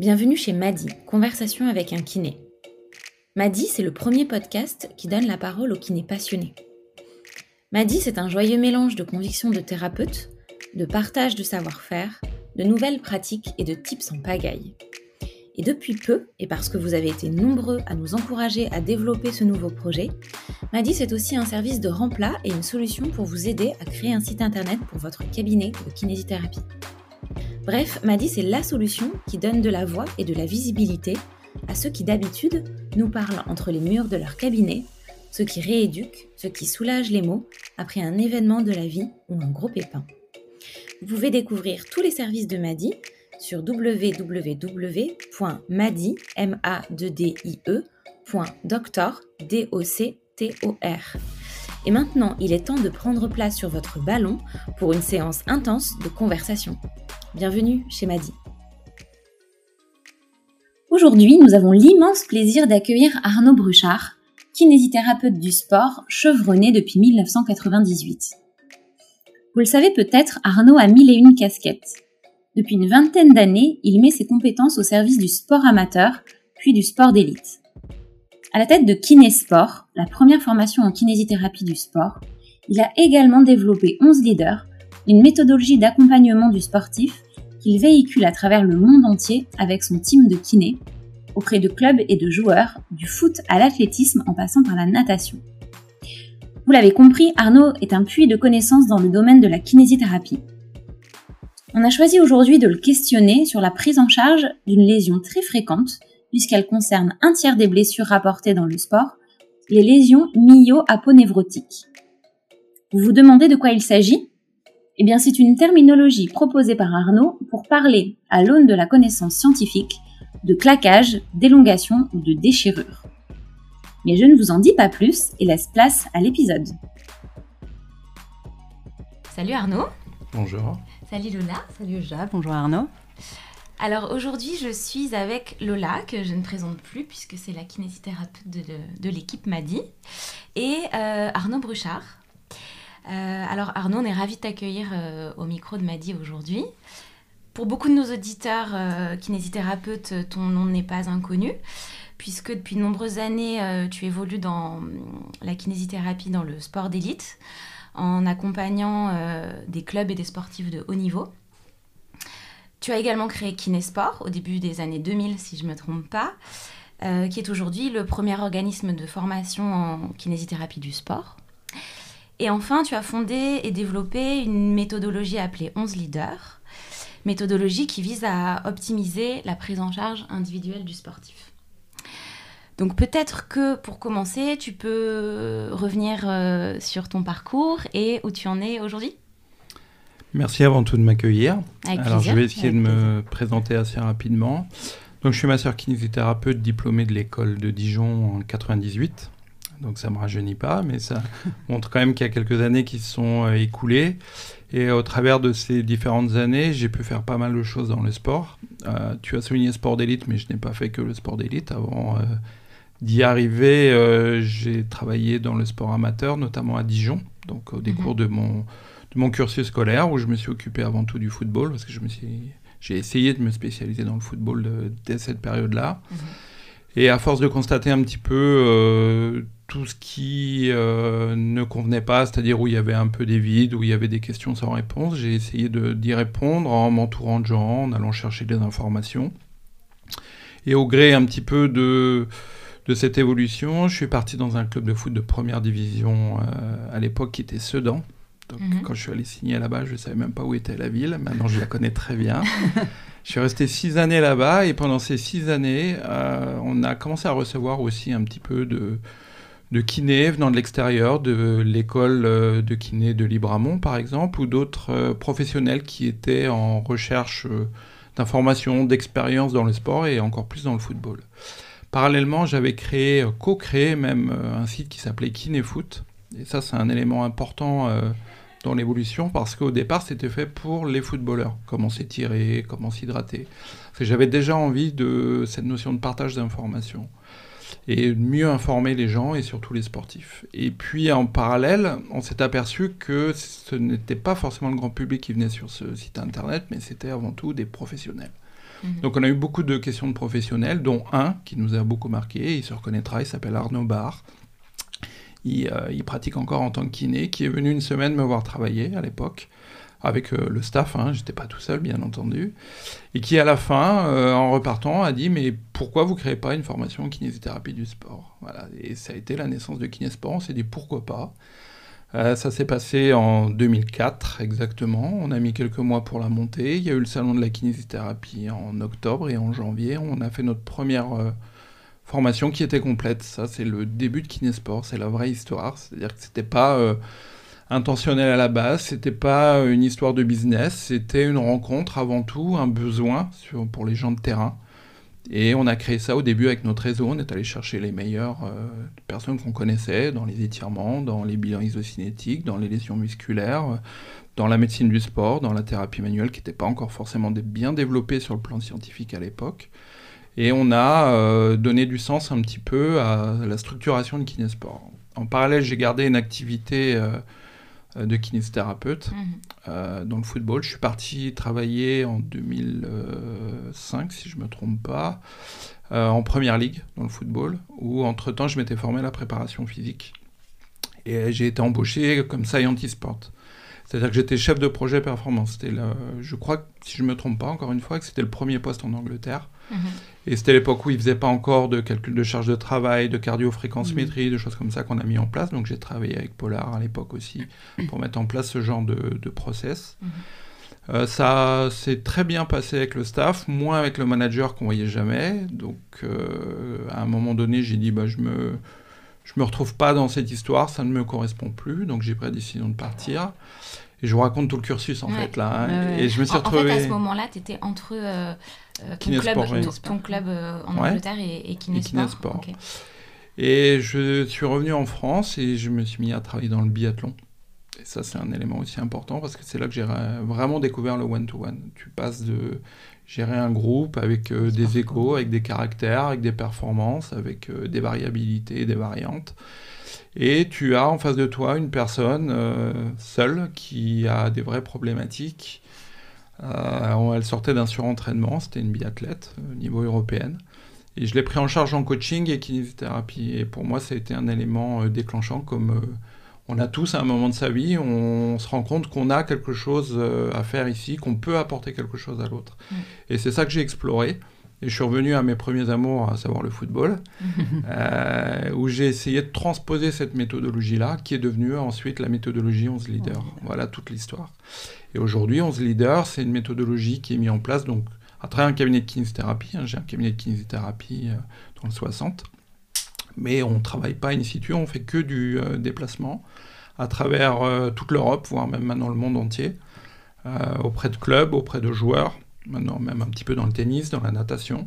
Bienvenue chez Madi, Conversation avec un kiné. Madi, c'est le premier podcast qui donne la parole aux kinés passionnés. Madi, c'est un joyeux mélange de convictions de thérapeute, de partage de savoir-faire, de nouvelles pratiques et de tips en pagaille. Et depuis peu, et parce que vous avez été nombreux à nous encourager à développer ce nouveau projet, Madi c'est aussi un service de remplat et une solution pour vous aider à créer un site internet pour votre cabinet de kinésithérapie. Bref, Madi c'est la solution qui donne de la voix et de la visibilité à ceux qui d'habitude nous parlent entre les murs de leur cabinet ceux qui rééduquent, ceux qui soulagent les maux après un événement de la vie ou un gros pépin. Vous pouvez découvrir tous les services de Madi sur www.madi.doctor. Et maintenant, il est temps de prendre place sur votre ballon pour une séance intense de conversation. Bienvenue chez Madi. Aujourd'hui, nous avons l'immense plaisir d'accueillir Arnaud Bruchard, kinésithérapeute du sport, chevronné depuis 1998. Vous le savez peut-être, Arnaud a mille et une casquettes. Depuis une vingtaine d'années, il met ses compétences au service du sport amateur, puis du sport d'élite. À la tête de Kinésport, la première formation en kinésithérapie du sport, il a également développé 11 leaders, une méthodologie d'accompagnement du sportif qu'il véhicule à travers le monde entier avec son team de kinés, auprès de clubs et de joueurs, du foot à l'athlétisme en passant par la natation. Vous l'avez compris, Arnaud est un puits de connaissances dans le domaine de la kinésithérapie. On a choisi aujourd'hui de le questionner sur la prise en charge d'une lésion très fréquente, puisqu'elle concerne un tiers des blessures rapportées dans le sport, les lésions myo-aponevrotiques. Vous vous demandez de quoi il s'agit? Eh bien, c'est une terminologie proposée par Arnaud pour parler, à l'aune de la connaissance scientifique, de claquage, d'élongation ou de déchirure. Mais je ne vous en dis pas plus et laisse place à l'épisode. Salut Arnaud. Bonjour. Salut Lola. Salut Jacques. Bonjour Arnaud. Alors aujourd'hui, je suis avec Lola, que je ne présente plus puisque c'est la kinésithérapeute de, l'équipe Madi, et euh, Arnaud Bruchard. Euh, alors Arnaud, on est ravi de t'accueillir euh, au micro de Madi aujourd'hui. Pour beaucoup de nos auditeurs kinésithérapeutes, ton nom n'est pas inconnu, puisque depuis de nombreuses années, tu évolues dans la kinésithérapie dans le sport d'élite, en accompagnant des clubs et des sportifs de haut niveau. Tu as également créé Kinésport au début des années 2000, si je ne me trompe pas, qui est aujourd'hui le premier organisme de formation en kinésithérapie du sport. Et enfin, tu as fondé et développé une méthodologie appelée 11 leaders, méthodologie qui vise à optimiser la prise en charge individuelle du sportif. Donc peut-être que pour commencer, tu peux revenir euh, sur ton parcours et où tu en es aujourd'hui? Merci avant tout de m'accueillir. Alors je vais essayer de me présenter assez rapidement. Donc je suis masseur kinésithérapeute diplômé de l'école de Dijon en 98. Donc ça ne me rajeunit pas, mais ça montre quand même qu'il y a quelques années qui se sont euh, écoulées. Et au travers de ces différentes années, j'ai pu faire pas mal de choses dans le sport. Euh, tu as souligné sport d'élite, mais je n'ai pas fait que le sport d'élite. Avant euh, d'y arriver, j'ai travaillé dans le sport amateur, notamment à Dijon, donc au décours mhm. de, mon, de mon cursus scolaire, où je me suis occupé avant tout du football, parce que je me suis, j'ai essayé de me spécialiser dans le football dès cette période-là. Mhm. Et à force de constater un petit peu tout ce qui euh, ne convenait pas, c'est-à-dire où il y avait un peu des vides, où il y avait des questions sans réponse. J'ai essayé d'y répondre en m'entourant de gens, en allant chercher des informations. Et au gré un petit peu de, de cette évolution, je suis parti dans un club de foot de première division euh, à l'époque qui était Sedan. Donc, mhm. quand je suis allé signer là-bas, je ne savais même pas où était la ville. Maintenant, je la connais très bien. je suis resté six années là-bas et pendant ces six années, euh, on a commencé à recevoir aussi un petit peu de, de kiné venant de l'extérieur, de l'école euh, de kiné de Libramont par exemple, ou d'autres euh, professionnels qui étaient en recherche euh, d'informations, d'expérience dans le sport et encore plus dans le football. Parallèlement, j'avais créé, co-créé même un site qui s'appelait Kinéfoot. Et ça, c'est un élément important dans l'évolution parce qu'au départ, c'était fait pour les footballeurs. Comment s'étirer, comment s'hydrater. J'avais déjà envie de cette notion de partage d'informations et mieux informer les gens et surtout les sportifs. Et puis en parallèle, on s'est aperçu que ce n'était pas forcément le grand public qui venait sur ce site internet, mais c'était avant tout des professionnels. Mhm. Donc on a eu beaucoup de questions de professionnels, dont un qui nous a beaucoup marqué, il se reconnaîtra, il s'appelle Arnaud Barr. Il, euh, il, pratique encore en tant que kiné, qui est venu une semaine me voir travailler à l'époque avec euh, le staff, hein, j'étais pas tout seul bien entendu, et qui à la fin, euh, en repartant, a dit mais pourquoi vous créez pas une formation en kinésithérapie du sport? Voilà, et ça a été la naissance de Kinésport, on s'est dit pourquoi pas? Ça s'est passé en 2004 exactement, on a mis quelques mois pour la monter, il y a eu le salon de la kinésithérapie en octobre et en janvier, on a fait notre première formation qui était complète, ça c'est le début de Kinésport, c'est la vraie histoire, c'est-à-dire que c'était pas intentionnel à la base, c'était pas une histoire de business, c'était une rencontre avant tout, un besoin pour les gens de terrain. Et on a créé ça au début avec notre réseau, on est allé chercher les meilleures euh, personnes qu'on connaissait dans les étirements, dans les bilans isocinétiques, dans les lésions musculaires, dans la médecine du sport, dans la thérapie manuelle qui n'était pas encore forcément bien développée sur le plan scientifique à l'époque. Et on a euh, donné du sens un petit peu à la structuration de Kinesport. En parallèle, j'ai gardé une activité euh, euh, de kinésithérapeute mhm. euh, dans le football. Je suis parti travailler en 2005, si je ne me trompe pas, euh, en première ligue dans le football, où entre-temps je m'étais formé à la préparation physique. Et j'ai été embauché comme scientist sport. C'est-à-dire que j'étais chef de projet performance. C'était je crois, si je ne me trompe pas, encore une fois, que c'était le premier poste en Angleterre. Mhm. Et c'était l'époque où ils ne faisaient pas encore de calcul de charge de travail, de cardio-fréquence-métrie, mhm. de choses comme ça qu'on a mis en place. Donc j'ai travaillé avec Polar à l'époque aussi pour mettre en place ce genre de, process. Mhm. Euh, ça s'est très bien passé avec le staff, moins avec le manager qu'on voyait jamais. Donc euh, à un moment donné, j'ai dit bah, je me je me retrouve pas dans cette histoire, ça ne me correspond plus. Donc j'ai pris la décision de partir. Et je vous raconte tout le cursus en fait là. Hein. Et je me suis retrouvé. En fait, à ce moment-là, tu étais entre euh, euh, ton, club, ton, club euh, en Angleterre et, et Kinesport. Et, je suis revenu en France et je me suis mis à travailler dans le biathlon. Et ça, c'est un élément aussi important parce que c'est là que j'ai vraiment découvert le one-to-one. Tu passes de gérer un groupe avec des échos, avec des caractères, avec des performances, avec des variabilités, des variantes et tu as en face de toi une personne euh, seule qui a des vraies problématiques. Euh, elle sortait d'un surentraînement, c'était une biathlète au niveau européen. Et je l'ai pris en charge en coaching et kinésithérapie. Et pour moi, ça a été un élément euh, déclenchant comme on a tous à un moment de sa vie, on, se rend compte qu'on a quelque chose à faire ici, qu'on peut apporter quelque chose à l'autre. Mm. Et c'est ça que j'ai exploré. Et je suis revenu à mes premiers amours, à savoir le football, euh, où j'ai essayé de transposer cette méthodologie-là, qui est devenue ensuite la méthodologie 11 leaders. Voilà toute l'histoire. Et aujourd'hui, 11 leaders, c'est une méthodologie qui est mise en place donc, à travers un cabinet de kinésithérapie. Hein. j'ai un cabinet de kinésithérapie euh, dans le 60. Mais on ne travaille pas in situ, on fait que du euh, déplacement à travers toute l'Europe, voire même maintenant le monde entier, auprès de clubs, auprès de joueurs maintenant même un petit peu dans le tennis, dans la natation,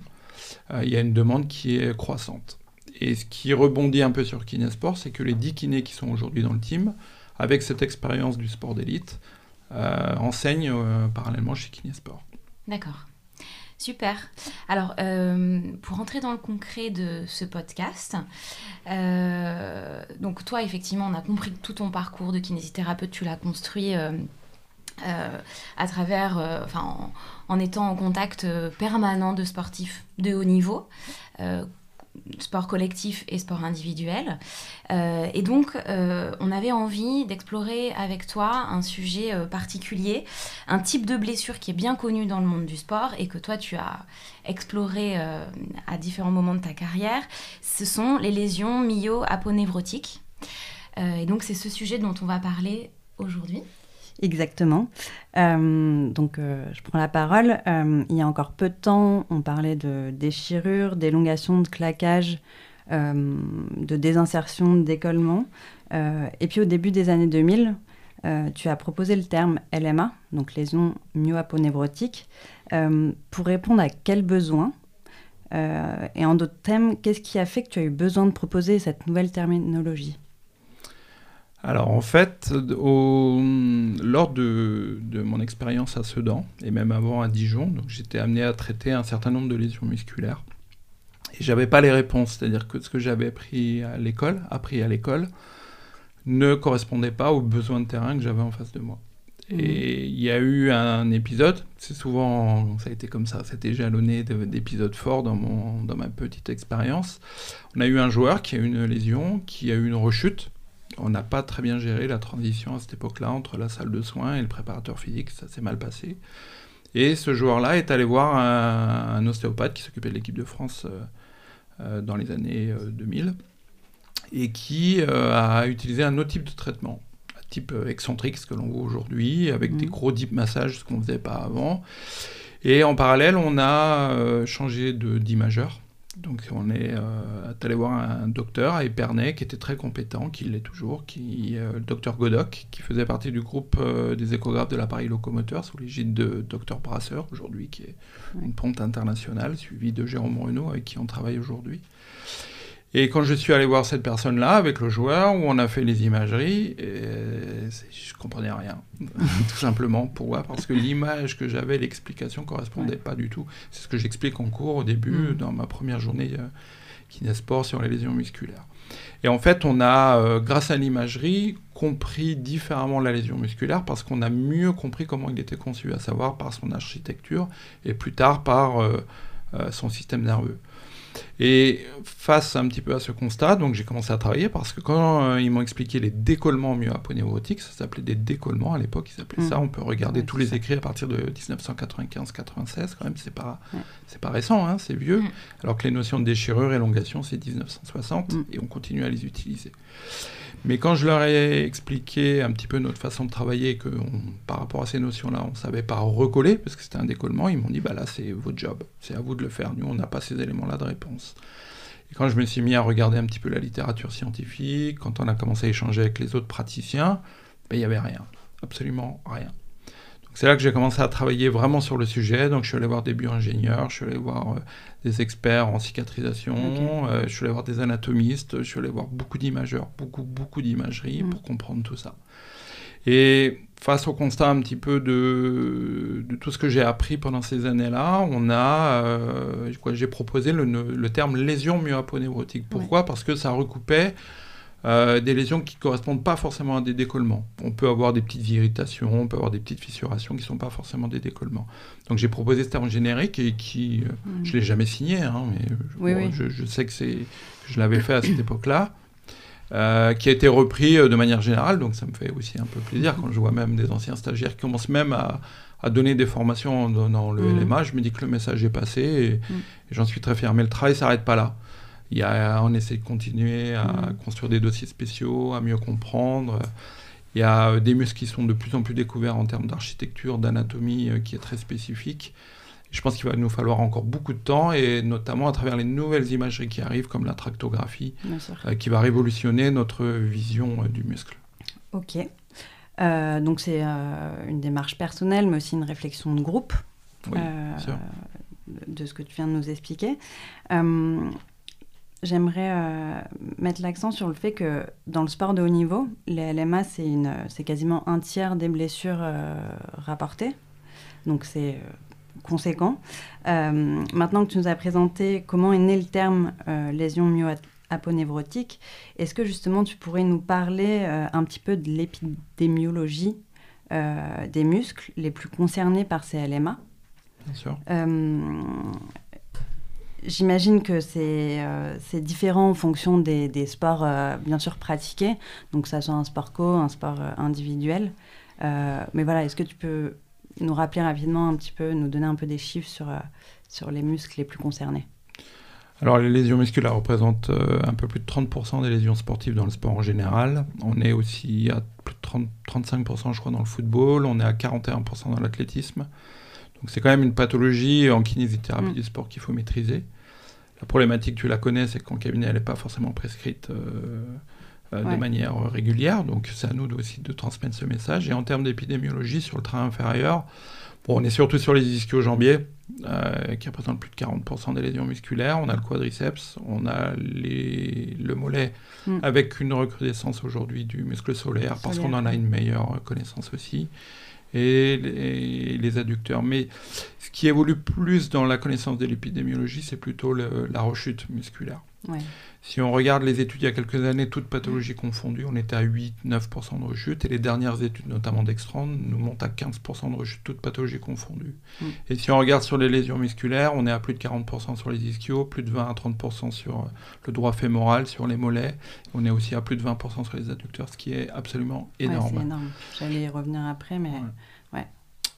euh, il y a une demande qui est croissante. Et ce qui rebondit un peu sur Kinesport, c'est que les 10 kinés qui sont aujourd'hui dans le team, avec cette expérience du sport d'élite, euh, enseignent euh, parallèlement chez Kinesport. D'accord. Super. Alors, pour entrer dans le concret de ce podcast, donc toi, effectivement, on a compris que tout ton parcours de kinésithérapeute, tu l'as construit à travers, euh, enfin, en, étant en contact euh, permanent de sportifs de haut niveau, sport collectif et sport individuel. et donc, on avait envie d'explorer avec toi un sujet particulier, un type de blessure qui est bien connu dans le monde du sport et que toi, tu as exploré à différents moments de ta carrière. Ce sont les lésions myo-aponévrotiques. et donc, c'est ce sujet dont on va parler aujourd'hui. Exactement. Euh, donc, euh, je prends la parole. Euh, il y a encore peu de temps, on parlait de déchirure, d'élongation, de claquage, de désinsertion, d'écollement. et puis, au début des années 2000, tu as proposé le terme LMA, donc lésion myoaponévrotique, pour répondre à quel besoin Et en d'autres thèmes, qu'est-ce qui a fait que tu as eu besoin de proposer cette nouvelle terminologie? Alors en fait, lors de, mon expérience à Sedan, et même avant à Dijon, j'étais amené à traiter un certain nombre de lésions musculaires. Et j'avais pas les réponses, c'est-à-dire que ce que j'avais appris à l'école, appris à l'école, ne correspondait pas aux besoins de terrain que j'avais en face de moi. Et mm. il y a eu un épisode, c'est souvent, ça a été comme ça, c'était jalonné d'épisodes forts dans, mon, dans ma petite expérience. On a eu un joueur qui a eu une lésion, qui a eu une rechute. On n'a pas très bien géré la transition à cette époque-là entre la salle de soins et le préparateur physique, ça s'est mal passé. Et ce joueur-là est allé voir un, ostéopathe qui s'occupait de l'équipe de France euh, euh, dans les années 2000 euh, et qui a utilisé un autre type de traitement type euh, excentrique, ce que l'on voit aujourd'hui, avec des mhm. gros deep massages, ce qu'on ne faisait pas avant. Et en parallèle, on a euh, changé d'imageur. Donc on est euh, allé voir un docteur à Épernay qui était très compétent, qui l'est toujours, qui, le docteur Godoc, qui faisait partie du groupe des échographes de l'appareil locomoteur sous l'égide de docteur Brasseur aujourd'hui, qui est une ponte internationale, suivi de Jérôme Renaud avec qui on travaille aujourd'hui. Et quand je suis allé voir cette personne-là avec le joueur, où on a fait les imageries, et je comprenais rien. tout simplement. Pourquoi? Parce que l'image que j'avais, l'explication ne correspondait pas du tout. C'est ce que j'explique en cours au début, mm. dans ma première journée euh, Kinesport sur les lésions musculaires. Et en fait, on a, euh, grâce à l'imagerie, compris différemment la lésion musculaire parce qu'on a mieux compris comment il était conçu, à savoir par son architecture et plus tard par euh, euh, son système nerveux. Et face un petit peu à ce constat, donc j'ai commencé à travailler parce que quand euh, ils m'ont expliqué les décollements myoaponeurotiques, ça s'appelait des décollements à l'époque, ils s'appelaient ça. Mm. On peut regarder tous les écrits à partir de 1995-96, quand même, c'est pas, c'est pas récent, hein, c'est vieux. Mm. Alors que les notions de déchirure, élongation, c'est 1960 mm. et on continue à les utiliser. Mais quand je leur ai expliqué un petit peu notre façon de travailler, que par rapport à ces notions-là, on ne savait pas recoller, parce que c'était un décollement, ils m'ont dit, bah là, c'est votre job, c'est à vous de le faire. Nous, on n'a pas ces éléments-là de réponse. Et quand je me suis mis à regarder un petit peu la littérature scientifique, quand on a commencé à échanger avec les autres praticiens, ben, il n'y avait rien, absolument rien. C'est là que j'ai commencé à travailler vraiment sur le sujet. Donc, je suis allé voir des bio-ingénieurs, je suis allé voir euh, des experts en cicatrisation, euh, je suis allé voir des anatomistes, je suis allé voir beaucoup d'imageurs, beaucoup, beaucoup d'imagerie pour comprendre tout ça. Et face au constat un petit peu de, tout ce que j'ai appris pendant ces années-là, on a, euh, j'ai proposé le, terme lésion myoaponeurotique. Pourquoi? Parce que ça recoupait euh, des lésions qui ne correspondent pas forcément à des décollements. On peut avoir des petites irritations, on peut avoir des petites fissurations qui ne sont pas forcément des décollements. Donc j'ai proposé ce terme générique et qui, euh, mm. je ne l'ai jamais signé, hein, mais je, sais que, que je l'avais fait à cette époque-là. Euh, qui a été repris de manière générale, donc ça me fait aussi un peu plaisir quand je vois même des anciens stagiaires qui commencent même à, donner des formations dans, le mm. LMA. Je me dis que le message est passé et, mm. et j'en suis très fier. Mais le travail ne s'arrête pas là. Il y a, on essaie de continuer à mm. construire des dossiers spéciaux, à mieux comprendre. Il y a des muscles qui sont de plus en plus découverts en termes d'architecture, d'anatomie, euh, qui est très spécifique. Je pense qu'il va nous falloir encore beaucoup de temps, et notamment à travers les nouvelles imageries qui arrivent, comme la tractographie, euh, qui va révolutionner notre vision euh, du muscle. Ok. donc c'est une démarche personnelle, mais aussi une réflexion de groupe. Oui, de ce que tu viens de nous expliquer. J'aimerais euh, mettre l'accent sur le fait que dans le sport de haut niveau, les LMA, c'est quasiment un tiers des blessures euh, rapportées. Donc c'est euh, conséquent. maintenant que tu nous as présenté comment est né le terme lésion myoaponévrotique, est-ce que justement tu pourrais nous parler un petit peu de l'épidémiologie des muscles les plus concernés par ces LMA Bien sûr. J'imagine que euh, c'est différent en fonction des, sports, euh, bien sûr, pratiqués. Donc, ça soit un sport co, un sport euh, individuel. mais voilà, est-ce que tu peux nous rappeler rapidement un petit peu, nous donner un peu des chiffres sur, sur les muscles les plus concernés? Alors les lésions musculaires représentent un peu plus de 30% des lésions sportives dans le sport en général. On est aussi à plus de 30, 35% je crois dans le football, on est à 41% dans l'athlétisme. Donc c'est quand même une pathologie en kinésithérapie mm. du sport qu'il faut maîtriser. La problématique, tu la connais, c'est qu'en cabinet, elle n'est pas forcément prescrite euh, euh, de manière régulière. Donc c'est à nous aussi de transmettre ce message. Et en termes d'épidémiologie, sur le train inférieur, bon, on est surtout sur les ischio-jambiers, euh, qui représentent plus de 40% des lésions musculaires. On a le quadriceps, on a les, le mollet, mm. avec une recrudescence aujourd'hui du muscle solaire, parce qu'on en a une meilleure connaissance aussi et les, adducteurs. Mais ce qui évolue plus dans la connaissance de l'épidémiologie, c'est plutôt la rechute musculaire. Si on regarde les études il y a quelques années, toutes pathologies confondues, on était à 8-9% de rechute, et les dernières études, notamment d'Extrand, nous montent à 15% de rechute, toutes pathologies confondues. Mm. Et si on regarde sur les lésions musculaires, on est à plus de 40% sur les ischios, plus de 20 à 30% sur euh, le droit fémoral, sur les mollets, on est aussi à plus de 20% sur les adducteurs, ce qui est absolument énorme. c'est énorme. J'allais y revenir après, mais... Ouais.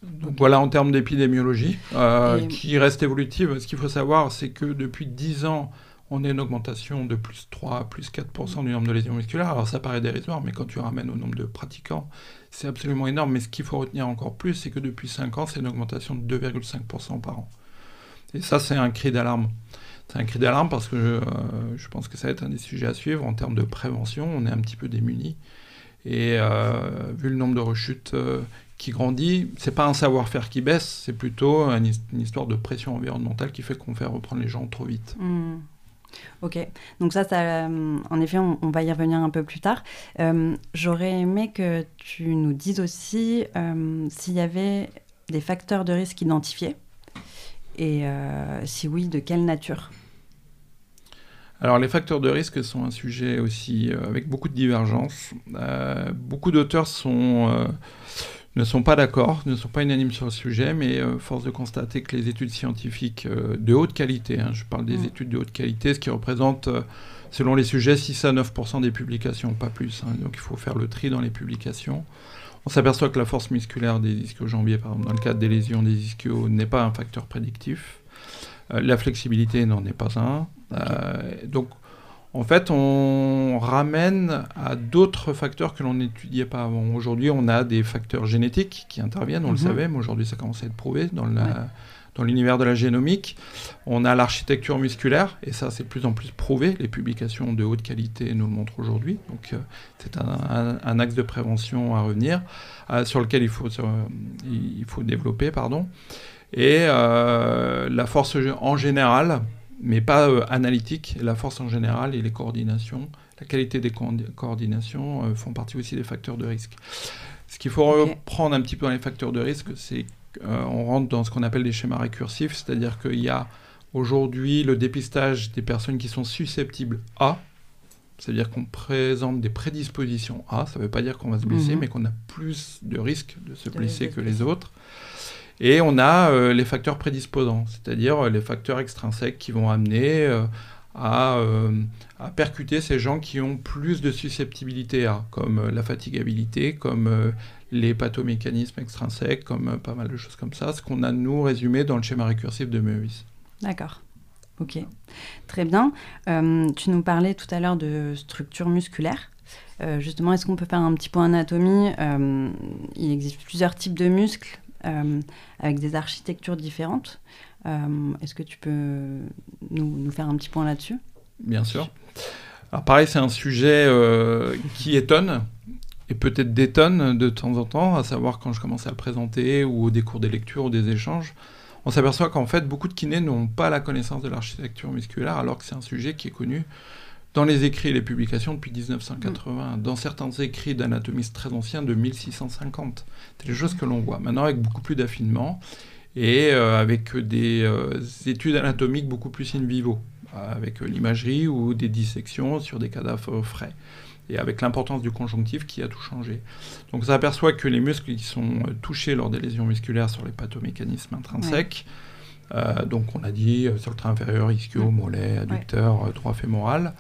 Donc voilà en termes d'épidémiologie, euh, qui reste évolutive. Ce qu'il faut savoir, c'est que depuis 10 ans, on a une augmentation de plus 3, plus 4% du nombre de lésions musculaires. Alors ça paraît dérisoire, mais quand tu ramènes au nombre de pratiquants, c'est absolument énorme. Mais ce qu'il faut retenir encore plus, c'est que depuis 5 ans, c'est une augmentation de 2,5% par an. Et ça, c'est un cri d'alarme. C'est un cri d'alarme parce que euh, je, pense que ça va être un des sujets à suivre en termes de prévention. On est un petit peu démunis. Et euh, vu le nombre de rechutes euh, qui grandit, c'est pas un savoir-faire qui baisse, c'est plutôt une, histoire de pression environnementale qui fait qu'on fait reprendre les gens trop vite. Mmh. Ok, donc ça, euh, en effet, on, va y revenir un peu plus tard. Euh, j'aurais aimé que tu nous dises aussi euh, s'il y avait des facteurs de risque identifiés et si oui, de quelle nature alors les facteurs de risque sont un sujet aussi avec beaucoup de divergences. beaucoup d'auteurs sont ne sont pas d'accord, ne sont pas unanimes sur le sujet, mais euh, force de constater que les études scientifiques euh, de haute qualité, hein, je parle des mm. études de haute qualité, ce qui représente, euh, selon les sujets, 6 à 9% des publications, pas plus. Hein. donc il faut faire le tri dans les publications. On s'aperçoit que la force musculaire des ischio-jambiers, par exemple, dans le cadre des lésions des ischios, n'est pas un facteur prédictif. la flexibilité n'en est pas un. donc en fait, on ramène à d'autres facteurs que l'on n'étudiait pas avant. Aujourd'hui, on a des facteurs génétiques qui interviennent, on le mhm. savait, mais aujourd'hui, ça commence à être prouvé dans dans l'univers de la génomique. On a l'architecture musculaire, et ça, c'est de plus en plus prouvé. Les publications de haute qualité nous le montrent aujourd'hui. Donc, euh, c'est un, axe de prévention à revenir, euh, sur lequel il faut, il faut développer. Pardon. Et euh, la force en général, mais pas euh, analytique. La force en général et les coordinations, la qualité des coordinations euh, font partie aussi des facteurs de risque. Ce qu'il faut reprendre un petit peu dans les facteurs de risque, c'est qu'on euh, rentre dans ce qu'on appelle des schémas récursifs, c'est-à-dire qu'il y a aujourd'hui le dépistage des personnes qui sont susceptibles à, c'est-à-dire qu'on présente des prédispositions à, ça ne veut pas dire qu'on va se blesser, mhm. mais qu'on a plus de risques de se blesser que les autres. Et on a euh, les facteurs prédisposants, c'est-à-dire euh, les facteurs extrinsèques qui vont amener euh, à, percuter ces gens qui ont plus de susceptibilité à, comme la fatigabilité, comme les pathomécanismes extrinsèques, comme pas mal de choses comme ça, ce qu'on a nous résumé dans le schéma récursif de Meuvis. D'accord. Ok, très bien. tu nous parlais tout à l'heure de structure musculaire. justement, est-ce qu'on peut faire un petit point anatomie? Il existe plusieurs types de muscles. Euh, avec des architectures différentes. Euh, est-ce que tu peux nous, faire un petit point là-dessus? Bien sûr. Alors pareil, c'est un sujet euh, qui étonne et peut-être détonne de temps en temps, à savoir quand je commence à le présenter ou des cours des lectures ou des échanges. On s'aperçoit qu'en fait, beaucoup de kinés n'ont pas la connaissance de l'architecture musculaire, alors que c'est un sujet qui est connu dans les écrits et les publications depuis 1980, dans certains écrits d'anatomistes très anciens de 1650. C'est des choses que l'on voit. Maintenant, avec beaucoup plus d'affinement et euh, avec des euh, études anatomiques beaucoup plus in vivo, avec l'imagerie ou des dissections sur des cadavres frais. Et avec l'importance du conjonctif qui a tout changé. Donc, on s'aperçoit que les muscles qui sont euh, touchés lors des lésions musculaires sur les pathomécanismes intrinsèques, donc on a dit sur le trait inférieur, ischio, mollet, adducteur, droit fémoral,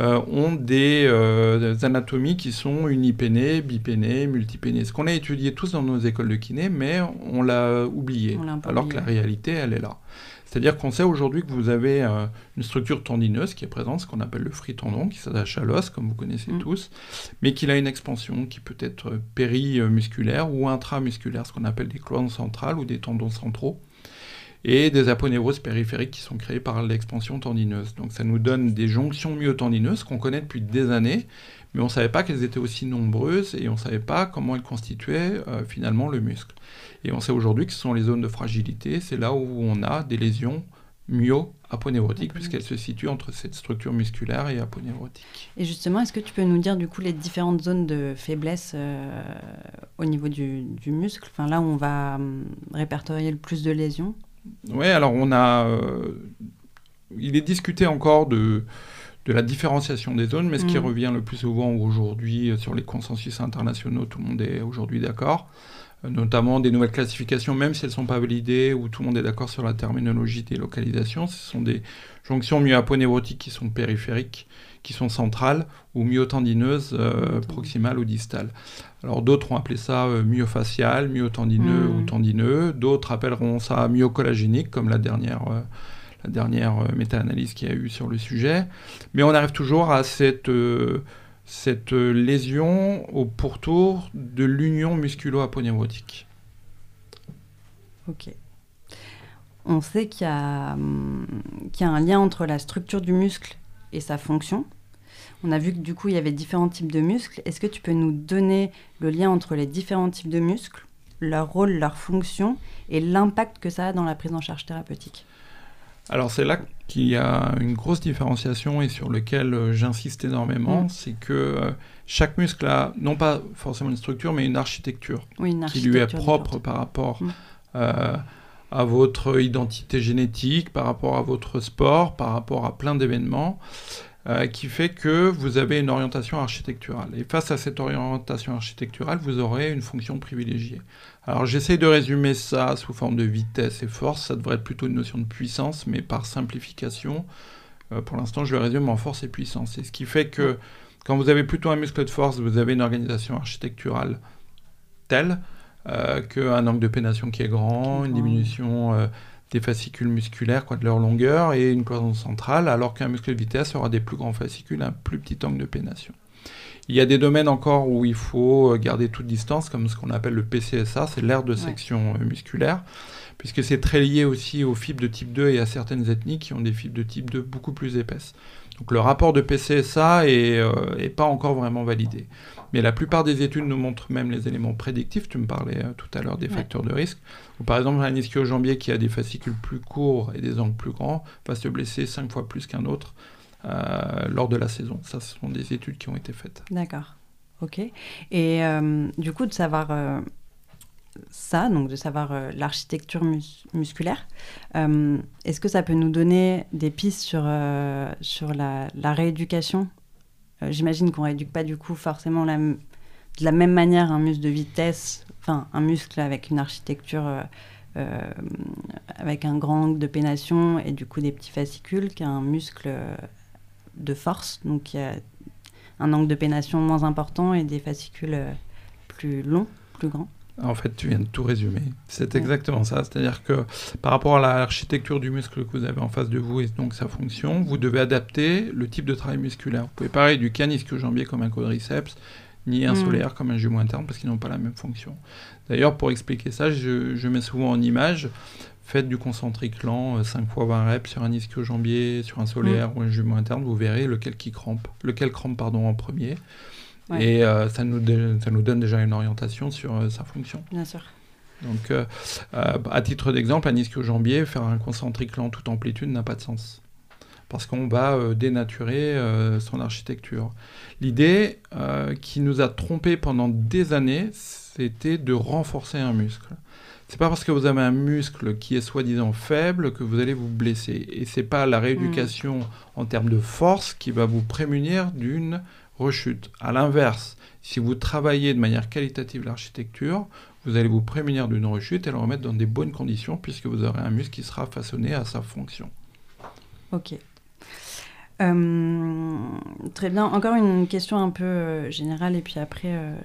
euh, ont euh, des, anatomies qui sont unipénées, bipénées, multipénées. Ce qu'on a étudié tous dans nos écoles de kiné, mais on l'a oublié, alors que la réalité, elle est là. C'est-à-dire qu'on sait aujourd'hui que vous avez euh, une structure tendineuse qui est présente, ce qu'on appelle le fritendon, qui s'attache à l'os, comme vous connaissez mm. tous, mais qu'il a une expansion qui peut être périmusculaire ou intramusculaire, ce qu'on appelle des clones centrales ou des tendons centraux et des aponeuroses périphériques qui sont créées par l'expansion tendineuse. Donc ça nous donne des jonctions myotendineuses qu'on connaît depuis des années, mais on ne savait pas qu'elles étaient aussi nombreuses et on ne savait pas comment elles constituaient euh, finalement le muscle. Et on sait aujourd'hui que ce sont les zones de fragilité, c'est là où on a des lésions myo-aponeurotiques, puisqu'elles se situent entre cette structure musculaire et aponeurotique. Et justement, est-ce que tu peux nous dire du coup les différentes zones de faiblesse euh, au niveau du, du muscle, enfin, là où on va hum, répertorier le plus de lésions? Oui, alors on a euh, il est discuté encore de, de la différenciation des zones, mais ce qui mm. revient le plus souvent aujourd'hui sur les consensus internationaux, tout le monde est aujourd'hui d'accord, notamment des nouvelles classifications, même si elles ne sont pas validées, où tout le monde est d'accord sur la terminologie des localisations, ce sont des jonctions myoaponeurotiques qui sont périphériques, qui sont centrales, ou myotendineuses euh, proximales ou distales. Alors d'autres ont appelé ça euh, myofacial, myotendineux ou hmm. tendineux, d'autres appelleront ça myocollagénique, comme la dernière... Euh, la dernière méta-analyse qu'il y a eu sur le sujet. Mais on arrive toujours à cette cette lésion au pourtour de l'union musculo-aponeurotique. Ok. On sait qu'il y, hum, y, a un lien entre la structure du muscle et sa fonction. On a vu que du coup, il y avait différents types de muscles. Est-ce que tu peux nous donner le lien entre les différents types de muscles, leur rôle, leur fonction et l'impact que ça a dans la prise en charge thérapeutique? Alors c'est là qu'il y a une grosse différenciation et sur lequel euh, j'insiste énormément, mm. c'est que euh, chaque muscle a non pas forcément une structure, mais une architecture, qui lui est propre par rapport mm. euh, à votre identité génétique, par rapport à votre sport, par rapport à plein d'événements. qui fait que vous avez une orientation architecturale. Et face à cette orientation architecturale, vous aurez une fonction privilégiée. Alors j'essaie de résumer ça sous forme de vitesse et force, ça devrait être plutôt une notion de puissance, mais par simplification, euh, pour l'instant je le résume en force et puissance. Et ce qui fait que quand vous avez plutôt un muscle de force, vous avez une organisation architecturale telle euh, qu'un angle de pénation qui est grand, une diminution euh, des fascicules musculaires, quoi, de leur longueur, et une cloison centrale, alors qu'un muscle de vitesse aura des plus grands fascicules, un plus petit angle de pénation. Il y a des domaines encore où il faut euh, garder toute distance, comme ce qu'on appelle le PCSA, c'est l'aire de section musculaire, puisque c'est très lié aussi aux fibres de type 2 et à certaines ethnies qui ont des fibres de type 2 beaucoup plus épaisses. Donc le rapport de PCSA n'est euh, pas encore vraiment validé. Mais la plupart des études nous montrent même les éléments prédictifs. Tu me parlais tout à l'heure des facteurs de risque. Ou par exemple, un ischio-jambier qui a des fascicules plus courts et des angles plus grands va se blesser 5 fois plus qu'un autre euh, lors de la saison. Ça, ce sont des études qui ont été faites. D'accord. Ok. Et euh, du coup, de savoir euh, ça, donc de savoir l'architecture musculaire, est-ce que ça peut nous donner des pistes sur, sur la, rééducation? J'imagine qu'on rééduque pas du coup forcément la, de la même manière un muscle de vitesse, enfin un muscle avec une architecture avec un grand angle de pénation et du coup des petits fascicules qu'un muscle de force, donc y a un angle de pénation moins important et des fascicules euh, plus longs, plus grands. En fait, tu viens de tout résumer. C'est exactement ça. C'est-à-dire que par rapport à l'architecture du muscle que vous avez en face de vous et donc sa fonction, vous devez adapter le type de travail musculaire. Vous pouvez parler du canisque-jambier comme un quadriceps, ni un mm. solaire comme un jumeau interne parce qu'ils n'ont pas la même fonction. D'ailleurs, pour expliquer ça, je, je, mets souvent en image faites du concentrique lent, 5 x 20 reps sur un ischio-jambier, sur un solaire mm. ou un jumeau interne, vous verrez lequel qui crampe, lequel crampe pardon, en premier. Et euh, ça, nous ça nous donne déjà une orientation sur euh, sa fonction. Bien sûr. Donc, euh, à titre d'exemple, un ischio-jambier, faire un concentrique lent toute amplitude n'a pas de sens. Parce qu'on va dénaturer son architecture. L'idée qui nous a trompés pendant des années, c'était de renforcer un muscle. C'est pas parce que vous avez un muscle qui est soi-disant faible que vous allez vous blesser. Et c'est pas la rééducation en termes de force qui va vous prémunir d'une rechute. À l'inverse, si vous travaillez de manière qualitative l'architecture, vous allez vous prémunir d'une rechute et le remettre dans des bonnes conditions puisque vous aurez un muscle qui sera façonné à sa fonction. Ok. Euh, très bien. Encore une question un peu euh, générale et puis après, euh,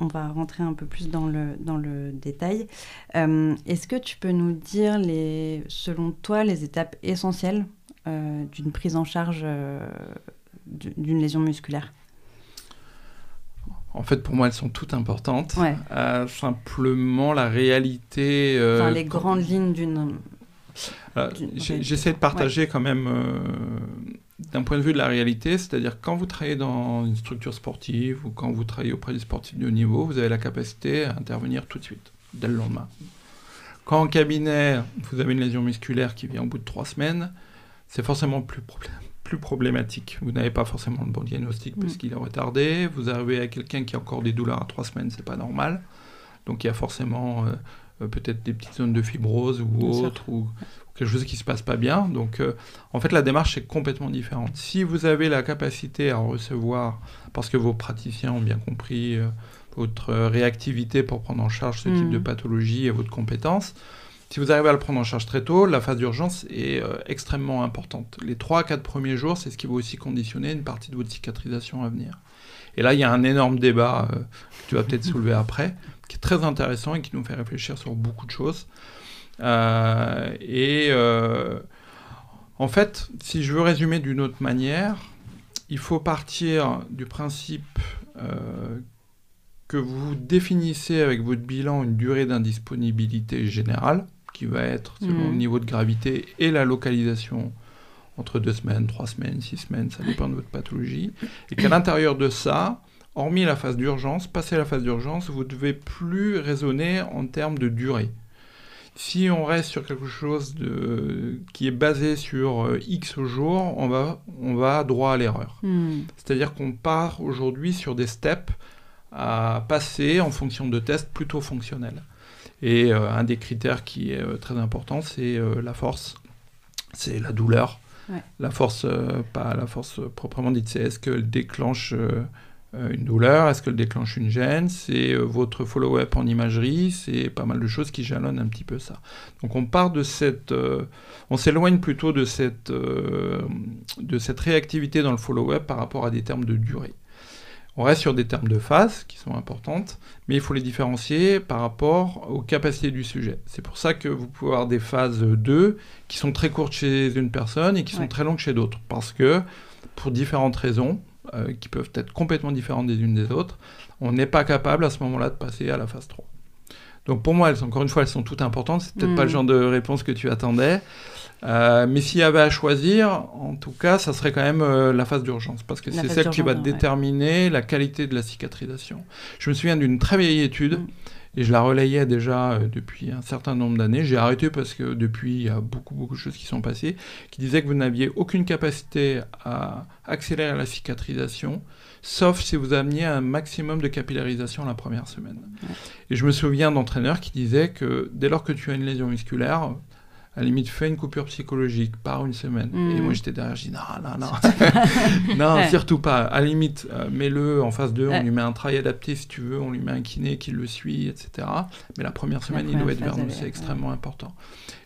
on va rentrer un peu plus dans le, dans le détail. Euh, est-ce que tu peux nous dire, les, selon toi, les étapes essentielles euh, d'une prise en charge euh, d'une lésion musculaire? En fait, pour moi, elles sont toutes importantes. simplement, la réalité. enfin, les grandes lignes d'une. J'essaie de partager quand même d'un point de vue de la réalité, c'est-à-dire quand vous travaillez dans une structure sportive ou quand vous travaillez auprès des sportifs de haut niveau, vous avez la capacité à intervenir tout de suite, dès le lendemain. Quand en cabinet, vous avez une lésion musculaire qui vient au bout de trois semaines, c'est forcément plus, plus problématique. Vous n'avez pas forcément le bon diagnostic parce mm. qu'il est retardé. Vous arrivez à quelqu'un qui a encore des douleurs à trois semaines, c'est pas normal. Donc il y a forcément euh, peut-être des petites zones de fibrose ou autre, ou, quelque chose qui ne se passe pas bien. Donc, euh, en fait, la démarche est complètement différente. Si vous avez la capacité à recevoir, parce que vos praticiens ont bien compris euh, votre réactivité pour prendre en charge ce type de mm. pathologie et votre compétence, si vous arrivez à le prendre en charge très tôt, la phase d'urgence est euh, extrêmement importante. Les 3 à 4 premiers jours, c'est ce qui va aussi conditionner une partie de votre cicatrisation à venir. Et là, il y a un énorme débat que tu vas peut-être soulever après, qui est très intéressant et qui nous fait réfléchir sur beaucoup de choses. Euh, et euh, en fait, si je veux résumer d'une autre manière, il faut partir du principe euh, que vous définissez avec votre bilan une durée d'indisponibilité générale, qui va être selon le mmh. niveau de gravité et la localisation entre deux semaines, trois semaines, six semaines, ça dépend de votre pathologie, et qu'à l'intérieur de ça, hormis la phase d'urgence, passer la phase d'urgence, vous ne devez plus raisonner en termes de durée. Si on reste sur quelque chose de, qui est basé sur euh, X jours, on va, on va droit à l'erreur. Hmm. C'est-à-dire qu'on part aujourd'hui sur des steps à passer en fonction de tests plutôt fonctionnels. Et euh, un des critères qui est euh, très important, c'est la force, c'est la douleur. La force, pas la force proprement dite, c'est est-ce qu'elle déclenche une douleur, est-ce qu'elle déclenche une gêne, c'est euh, votre follow-up en imagerie, c'est pas mal de choses qui jalonnent un petit peu ça. Donc on part de cette, euh, on s'éloigne plutôt de cette, de cette réactivité dans le follow-up par rapport à des termes de durée. On reste sur des termes de phase qui sont importantes, mais il faut les différencier par rapport aux capacités du sujet. C'est pour ça que vous pouvez avoir des phases 2 qui sont très courtes chez une personne et qui sont très longues chez d'autres, parce que pour différentes raisons, euh, qui peuvent être complètement différentes des unes des autres, on n'est pas capable à ce moment-là de passer à la phase 3. Donc pour moi, elles, encore une fois, elles sont toutes importantes. C'est peut-être pas le mm. genre de réponse que tu attendais. Euh, mais s'il y avait à choisir, en tout cas, ça serait quand même euh, la phase d'urgence, parce que c'est celle qui va déterminer la qualité de la cicatrisation. Je me souviens d'une très vieille étude mm et je la relayais déjà euh, depuis un certain nombre d'années. J'ai arrêté parce que depuis, il y a beaucoup, beaucoup de choses qui sont passées, qui disaient que vous n'aviez aucune capacité à accélérer la cicatrisation, sauf si vous ameniez un maximum de capillarisation la première semaine. Et je me souviens d'entraîneurs qui disaient que dès lors que tu as une lésion musculaire, à la limite, fais une coupure psychologique par une semaine. Et mm. moi, j'étais derrière, je dis non, non, non. non, surtout pas. À la limite, euh, mets-le en phase 2, on lui met un travail adapté si tu veux, on lui met un kiné qui le suit, etc. Mais la première semaine, il doit être vers nous, c'est extrêmement important.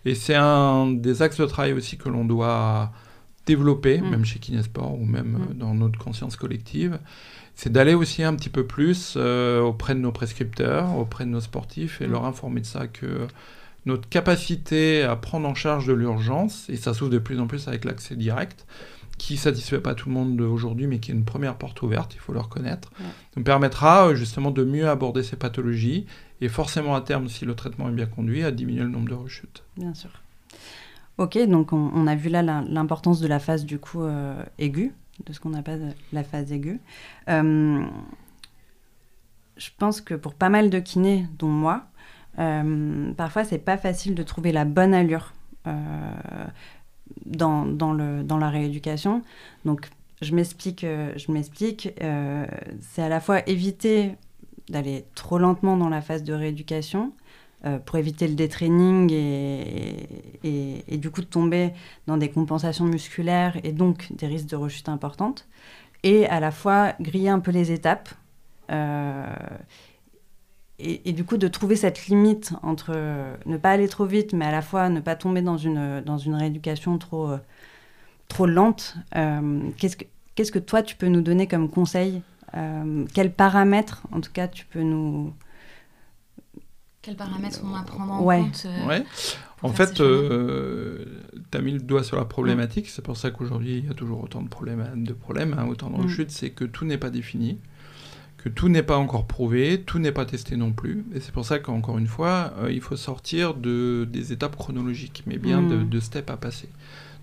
Et c'est un des axes de travail aussi que l'on doit développer, mm. même chez Kinesport ou même mm. euh, dans notre conscience collective c'est d'aller aussi un petit peu plus euh, auprès de nos prescripteurs, auprès de nos sportifs et leur informer de ça que notre capacité à prendre en charge de l'urgence, et ça s'ouvre de plus en plus avec l'accès direct, qui ne satisfait pas tout le monde aujourd'hui, mais qui est une première porte ouverte, il faut le reconnaître, nous permettra euh, justement de mieux aborder ces pathologies, et forcément à terme, si le traitement est bien conduit, à diminuer le nombre de rechutes. Bien sûr. Ok, donc on, a vu là l'importance de la phase du coup euh, aiguë, de ce qu'on appelle la phase aiguë. Euh, je pense que pour pas mal de kinés, dont moi, euh, parfois, c'est pas facile de trouver la bonne allure euh, dans, la rééducation. Donc, je m'explique, euh, je m'explique. c'est à la fois éviter d'aller trop lentement dans la phase de rééducation pour éviter le détraining et, et, du coup de tomber dans des compensations musculaires et donc des risques de rechute importantes. Et à la fois griller un peu les étapes et, du coup, de trouver cette limite entre ne pas aller trop vite, mais à la fois ne pas tomber dans une, dans une rééducation trop, euh, trop lente. Euh, qu'est-ce, que, qu'est-ce que toi, tu peux nous donner comme conseil euh, Quels paramètres, en tout cas, tu peux nous... Quels paramètres on va prendre en compte ouais. En fait, tu as mis le doigt sur la problématique. C'est pour ça qu'aujourd'hui, il y a toujours autant de problèmes, de problèmes hein, autant de mm. rechutes. C'est que tout n'est pas défini tout n'est pas encore prouvé, tout n'est pas testé non plus. Et c'est pour ça qu'encore une fois, euh, il faut sortir de, des étapes chronologiques, mais bien de, hmm. de, steps à passer.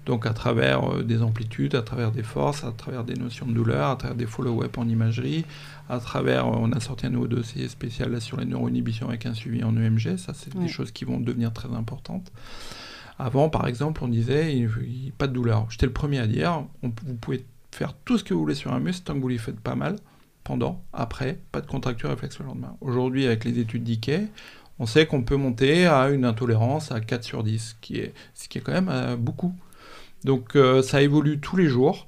Donc à travers euh, des amplitudes, à travers des forces, à travers des notions de douleur, à travers des follow-up en imagerie, à travers, on a sorti un nouveau dossier spécial là, sur les neuroinhibitions avec un suivi en EMG, ça c'est des choses qui vont devenir très importantes. Avant, par exemple, on disait, il, il, pas de douleur. J'étais le premier à dire, vous pouvez faire tout ce que vous voulez sur un muscle tant que vous ne lui faites pas mal pendant, après, pas de contracture réflexe le lendemain. Aujourd'hui, avec les études d'IKEA, on sait qu'on peut monter à une intolérance à 4 sur 10, qui est, ce qui est quand même euh, beaucoup. Donc euh, ça évolue tous les jours.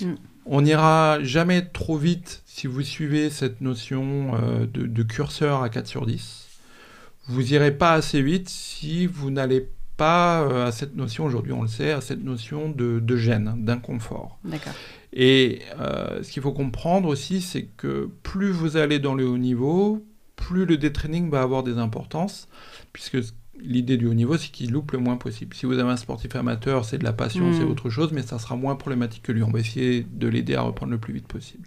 Mm. On n'ira jamais trop vite si vous suivez cette notion euh, de, curseur à 4 sur 10. Vous n'irez pas assez vite si vous n'allez pas à cette notion, aujourd'hui on le sait, à cette notion de, de gêne, d'inconfort. D'accord. Et ce qu'il faut comprendre aussi, c'est que plus vous allez dans le haut niveau, plus le détraining va avoir des importances, puisque l'idée du haut niveau, c'est qu'il loupe le moins possible. Si vous avez un sportif amateur, c'est de la passion, c'est hmm. autre chose, mais ça sera moins problématique que lui. On va essayer de l'aider à reprendre le plus vite possible.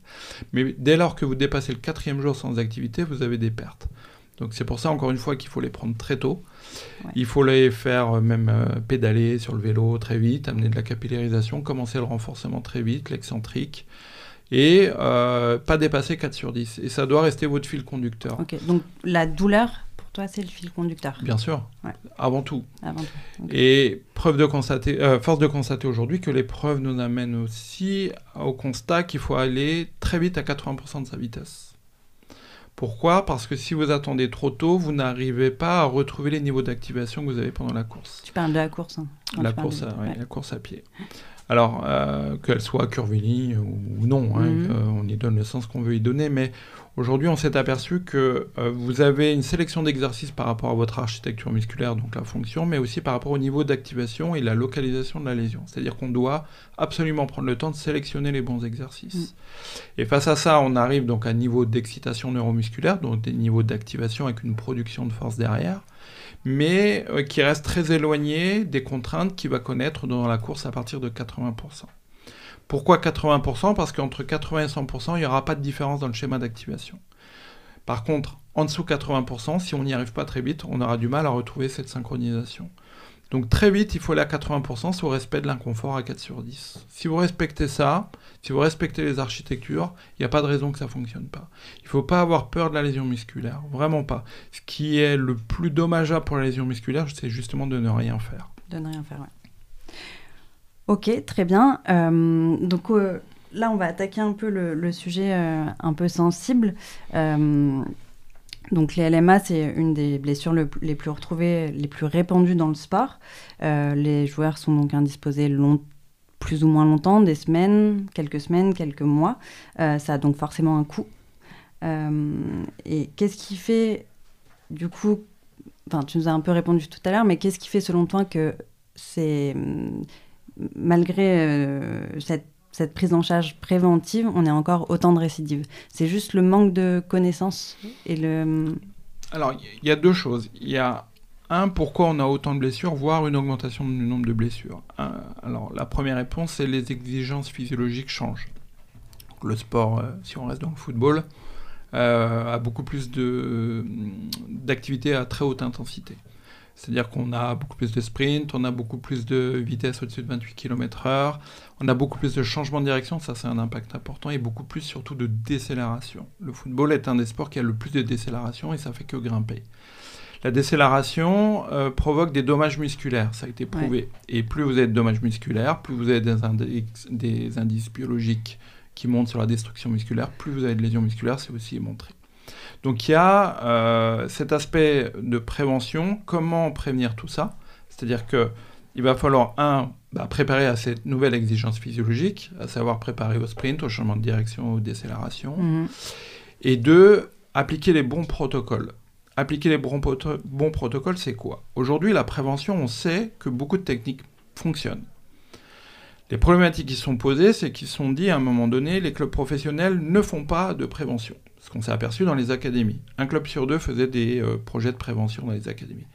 Mais dès lors que vous dépassez le quatrième jour sans activité, vous avez des pertes. Donc c'est pour ça, encore une fois, qu'il faut les prendre très tôt. Il faut les faire euh, même euh, pédaler sur le vélo très vite, amener de la capillarisation, commencer le renforcement très vite, l'excentrique et euh, pas dépasser 4 sur 10. Et ça doit rester votre fil conducteur. Donc la douleur, pour toi, c'est le fil conducteur Bien sûr, avant tout. Avant tout. Et preuve de constater, euh, force de constater aujourd'hui que les preuves nous amènent aussi au constat qu'il faut aller très vite à 80% de sa vitesse. Pourquoi? Parce que si vous attendez trop tôt, vous n'arrivez pas à retrouver les niveaux d'activation que vous avez pendant la course. Tu parles de la course. Hein, la, course la course à pied. Alors, euh, qu'elle soit curviligne ou, non, hein, mhm. on y donne le sens qu'on veut y donner, mais aujourd'hui, on s'est aperçu que euh, vous avez une sélection d'exercices par rapport à votre architecture musculaire, donc la fonction, mais aussi par rapport au niveau d'activation et la localisation de la lésion. C'est-à-dire qu'on doit absolument prendre le temps de sélectionner les bons exercices. Mhm. Et face à ça, on arrive donc à un niveau d'excitation neuromusculaire, donc des niveaux d'activation avec une production de force derrière mais euh, qui reste très éloigné des contraintes qu'il va connaître dans la course à partir de 80%. Pourquoi 80% Parce qu'entre 80 et 100%, il n'y aura pas de différence dans le schéma d'activation. Par contre, en dessous de 80%, si on n'y arrive pas très vite, on aura du mal à retrouver cette synchronisation. Donc très vite, il faut aller à 80% sous respect de l'inconfort à 4 sur 10. Si vous respectez ça, si vous respectez les architectures, il n'y a pas de raison que ça ne fonctionne pas. Il ne faut pas avoir peur de la lésion musculaire, vraiment pas. Ce qui est le plus dommageable pour la lésion musculaire, c'est justement de ne rien faire. De ne rien faire, oui. Ok, très bien. Euh, donc euh, là, on va attaquer un peu le, sujet euh, un peu sensible. Donc les LMA, c'est une des blessures les plus retrouvées, les plus répandues dans le sport. Les joueurs sont donc indisposés plus ou moins longtemps, des semaines, quelques semaines, quelques mois. Ça a donc forcément un coût. Et qu'est-ce qui fait, du coup, enfin tu nous as un peu répondu tout à l'heure, mais qu'est-ce qui fait selon toi que c'est, malgré cette cette prise en charge préventive, on est encore autant de récidives. C'est juste le manque de connaissances et le... Alors, il y a deux choses. Il y a un, pourquoi on a autant de blessures, voire une augmentation du nombre de blessures. alors, la première réponse, c'est les exigences physiologiques changent. Le sport, euh, si on reste dans le football, euh, a beaucoup plus d'activités à très haute intensité. C'est-à-dire qu'on a beaucoup plus de sprint, on a beaucoup plus de vitesse au-dessus de 28 km/h, on a beaucoup plus de changement de direction, ça c'est un impact important, et beaucoup plus surtout de décélération. Le football est un des sports qui a le plus de décélération et ça fait que grimper. La décélération euh, provoque des dommages musculaires, ça a été prouvé. Et plus vous avez de dommages musculaires, plus vous avez des, des indices biologiques qui montent sur la destruction musculaire, plus vous avez de lésions musculaires, c'est aussi montré. Donc il y a euh, cet aspect de prévention, comment prévenir tout ça? C'est-à-dire que il va falloir, un, bah, préparer à cette nouvelle exigence physiologique, à savoir préparer au sprint, au changement de direction, aux décélérations. Mhm. Et deux, appliquer les bons protocoles. Appliquer les bons, bons protocoles, c'est quoi? Aujourd'hui, la prévention, on sait que beaucoup de techniques fonctionnent. Les problématiques qui sont posées, c'est qu'ils sont dit à un moment donné, les clubs professionnels ne font pas de prévention ce qu'on s'est aperçu dans les académies. Un club sur deux faisait des euh, projets de prévention dans les académies.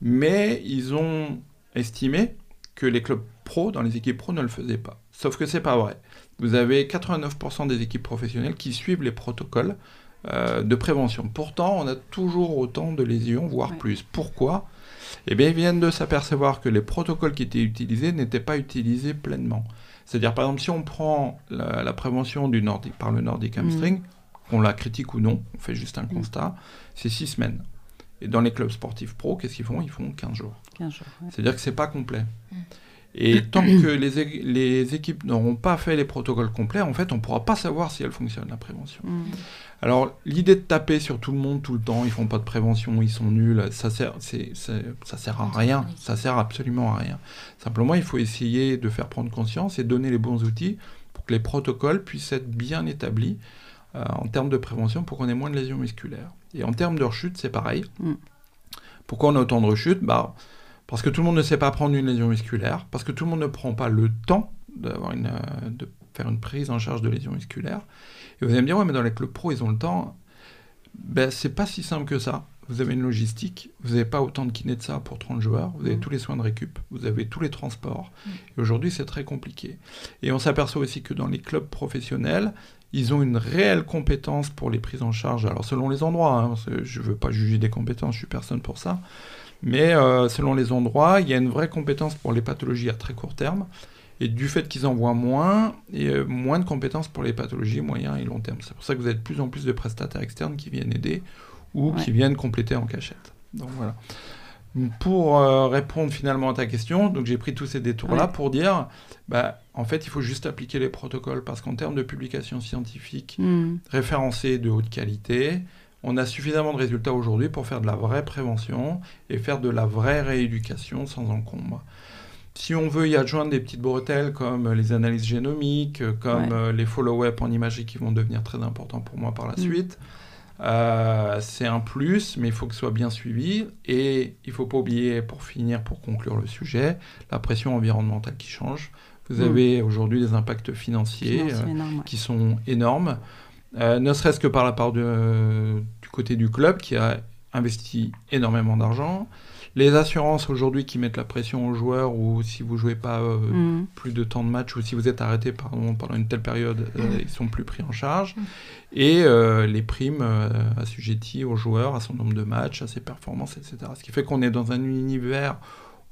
Mais ils ont estimé que les clubs pro, dans les équipes pro, ne le faisaient pas. Sauf que c'est pas vrai. Vous avez 89% des équipes professionnelles qui suivent les protocoles euh, de prévention. Pourtant, on a toujours autant de lésions, voire plus. Pourquoi? Eh bien, ils viennent de s'apercevoir que les protocoles qui étaient utilisés n'étaient pas utilisés pleinement. C'est-à-dire, par exemple, si on prend la, prévention du nordique, par le Nordic hamstring, qu'on la critique ou non, on fait juste un constat, c'est six semaines. Et dans les clubs sportifs pro, qu'est-ce qu'ils font? Ils font 15 jours. 15 jours C'est-à-dire que c'est pas complet. Mm. Et tant que les, les équipes n'auront pas fait les protocoles complets, en fait, on ne pourra pas savoir si elle fonctionne, la prévention. Mm. Alors, l'idée de taper sur tout le monde tout le temps, ils font pas de prévention, ils sont nuls, ça sert, c'est, ça sert à rien. Ça sert absolument à rien. Simplement, il faut essayer de faire prendre conscience et donner les bons outils pour que les protocoles puissent être bien établis euh, en termes de prévention pour qu'on ait moins de lésions musculaires. Et en termes de rechute, c'est pareil. Mm. Pourquoi on a autant de rechutes bah, Parce que tout le monde ne sait pas prendre une lésion musculaire, parce que tout le monde ne prend pas le temps d'avoir une, euh, de faire une prise en charge de lésions musculaires. Et vous allez me dire, ouais, mais dans les clubs pro, ils ont le temps. Ben, c'est pas si simple que ça. Vous avez une logistique, vous n'avez pas autant de kinés de ça pour 30 joueurs, vous avez mm. tous les soins de récup, vous avez tous les transports. Mm. Et aujourd'hui, c'est très compliqué. Et on s'aperçoit aussi que dans les clubs professionnels, ils ont une réelle compétence pour les prises en charge. Alors, selon les endroits, hein, je ne veux pas juger des compétences, je suis personne pour ça. Mais euh, selon les endroits, il y a une vraie compétence pour les pathologies à très court terme et du fait qu'ils envoient moins, et euh, moins de compétences pour les pathologies moyen et long terme. C'est pour ça que vous avez de plus en plus de prestataires externes qui viennent aider ou qui viennent compléter en cachette. Donc voilà. Pour euh, répondre finalement à ta question, donc j'ai pris tous ces détours-là pour dire, bah, en fait, il faut juste appliquer les protocoles parce qu'en termes de publications scientifiques hmm. référencées de haute qualité, on a suffisamment de résultats aujourd'hui pour faire de la vraie prévention et faire de la vraie rééducation sans encombre. Si on veut y adjoindre des petites bretelles comme les analyses génomiques, comme euh, les follow-up en imagerie qui vont devenir très importants pour moi par la mm. suite, euh, c'est un plus, mais il faut que ce soit bien suivi. Et il ne faut pas oublier, pour finir, pour conclure le sujet, la pression environnementale qui change. Vous mm. avez aujourd'hui des impacts financiers euh, qui sont énormes, ne serait-ce que par la part du côté du club qui a investi énormément d'argent. Les assurances aujourd'hui qui mettent la pression aux joueurs ou si vous jouez pas euh, mm. plus de temps de match ou si vous êtes arrêté pardon, pendant une telle période, euh, mm. ils sont plus pris en charge. Mm. Et euh, les primes assujetties aux joueurs, à son nombre de matchs, à ses performances, etc. Ce qui fait qu'on est dans un univers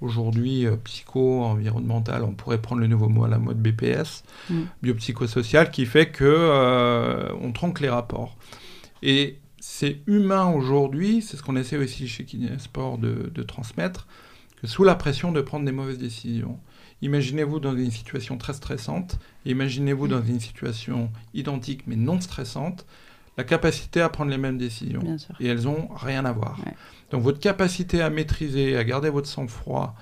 aujourd'hui psycho-environnemental, on pourrait prendre le nouveau mot à la mode BPS, biopsychosocial, qui fait que on tronque les rapports. Et c'est humain aujourd'hui, c'est ce qu'on essaie aussi chez Kinesport de, de transmettre, que sous la pression de prendre des mauvaises décisions. Imaginez-vous dans une situation très stressante, imaginez-vous dans une situation identique mais non stressante, la capacité à prendre les mêmes décisions. Et elles n'ont rien à voir. Donc votre capacité à maîtriser, à garder votre sang-froid,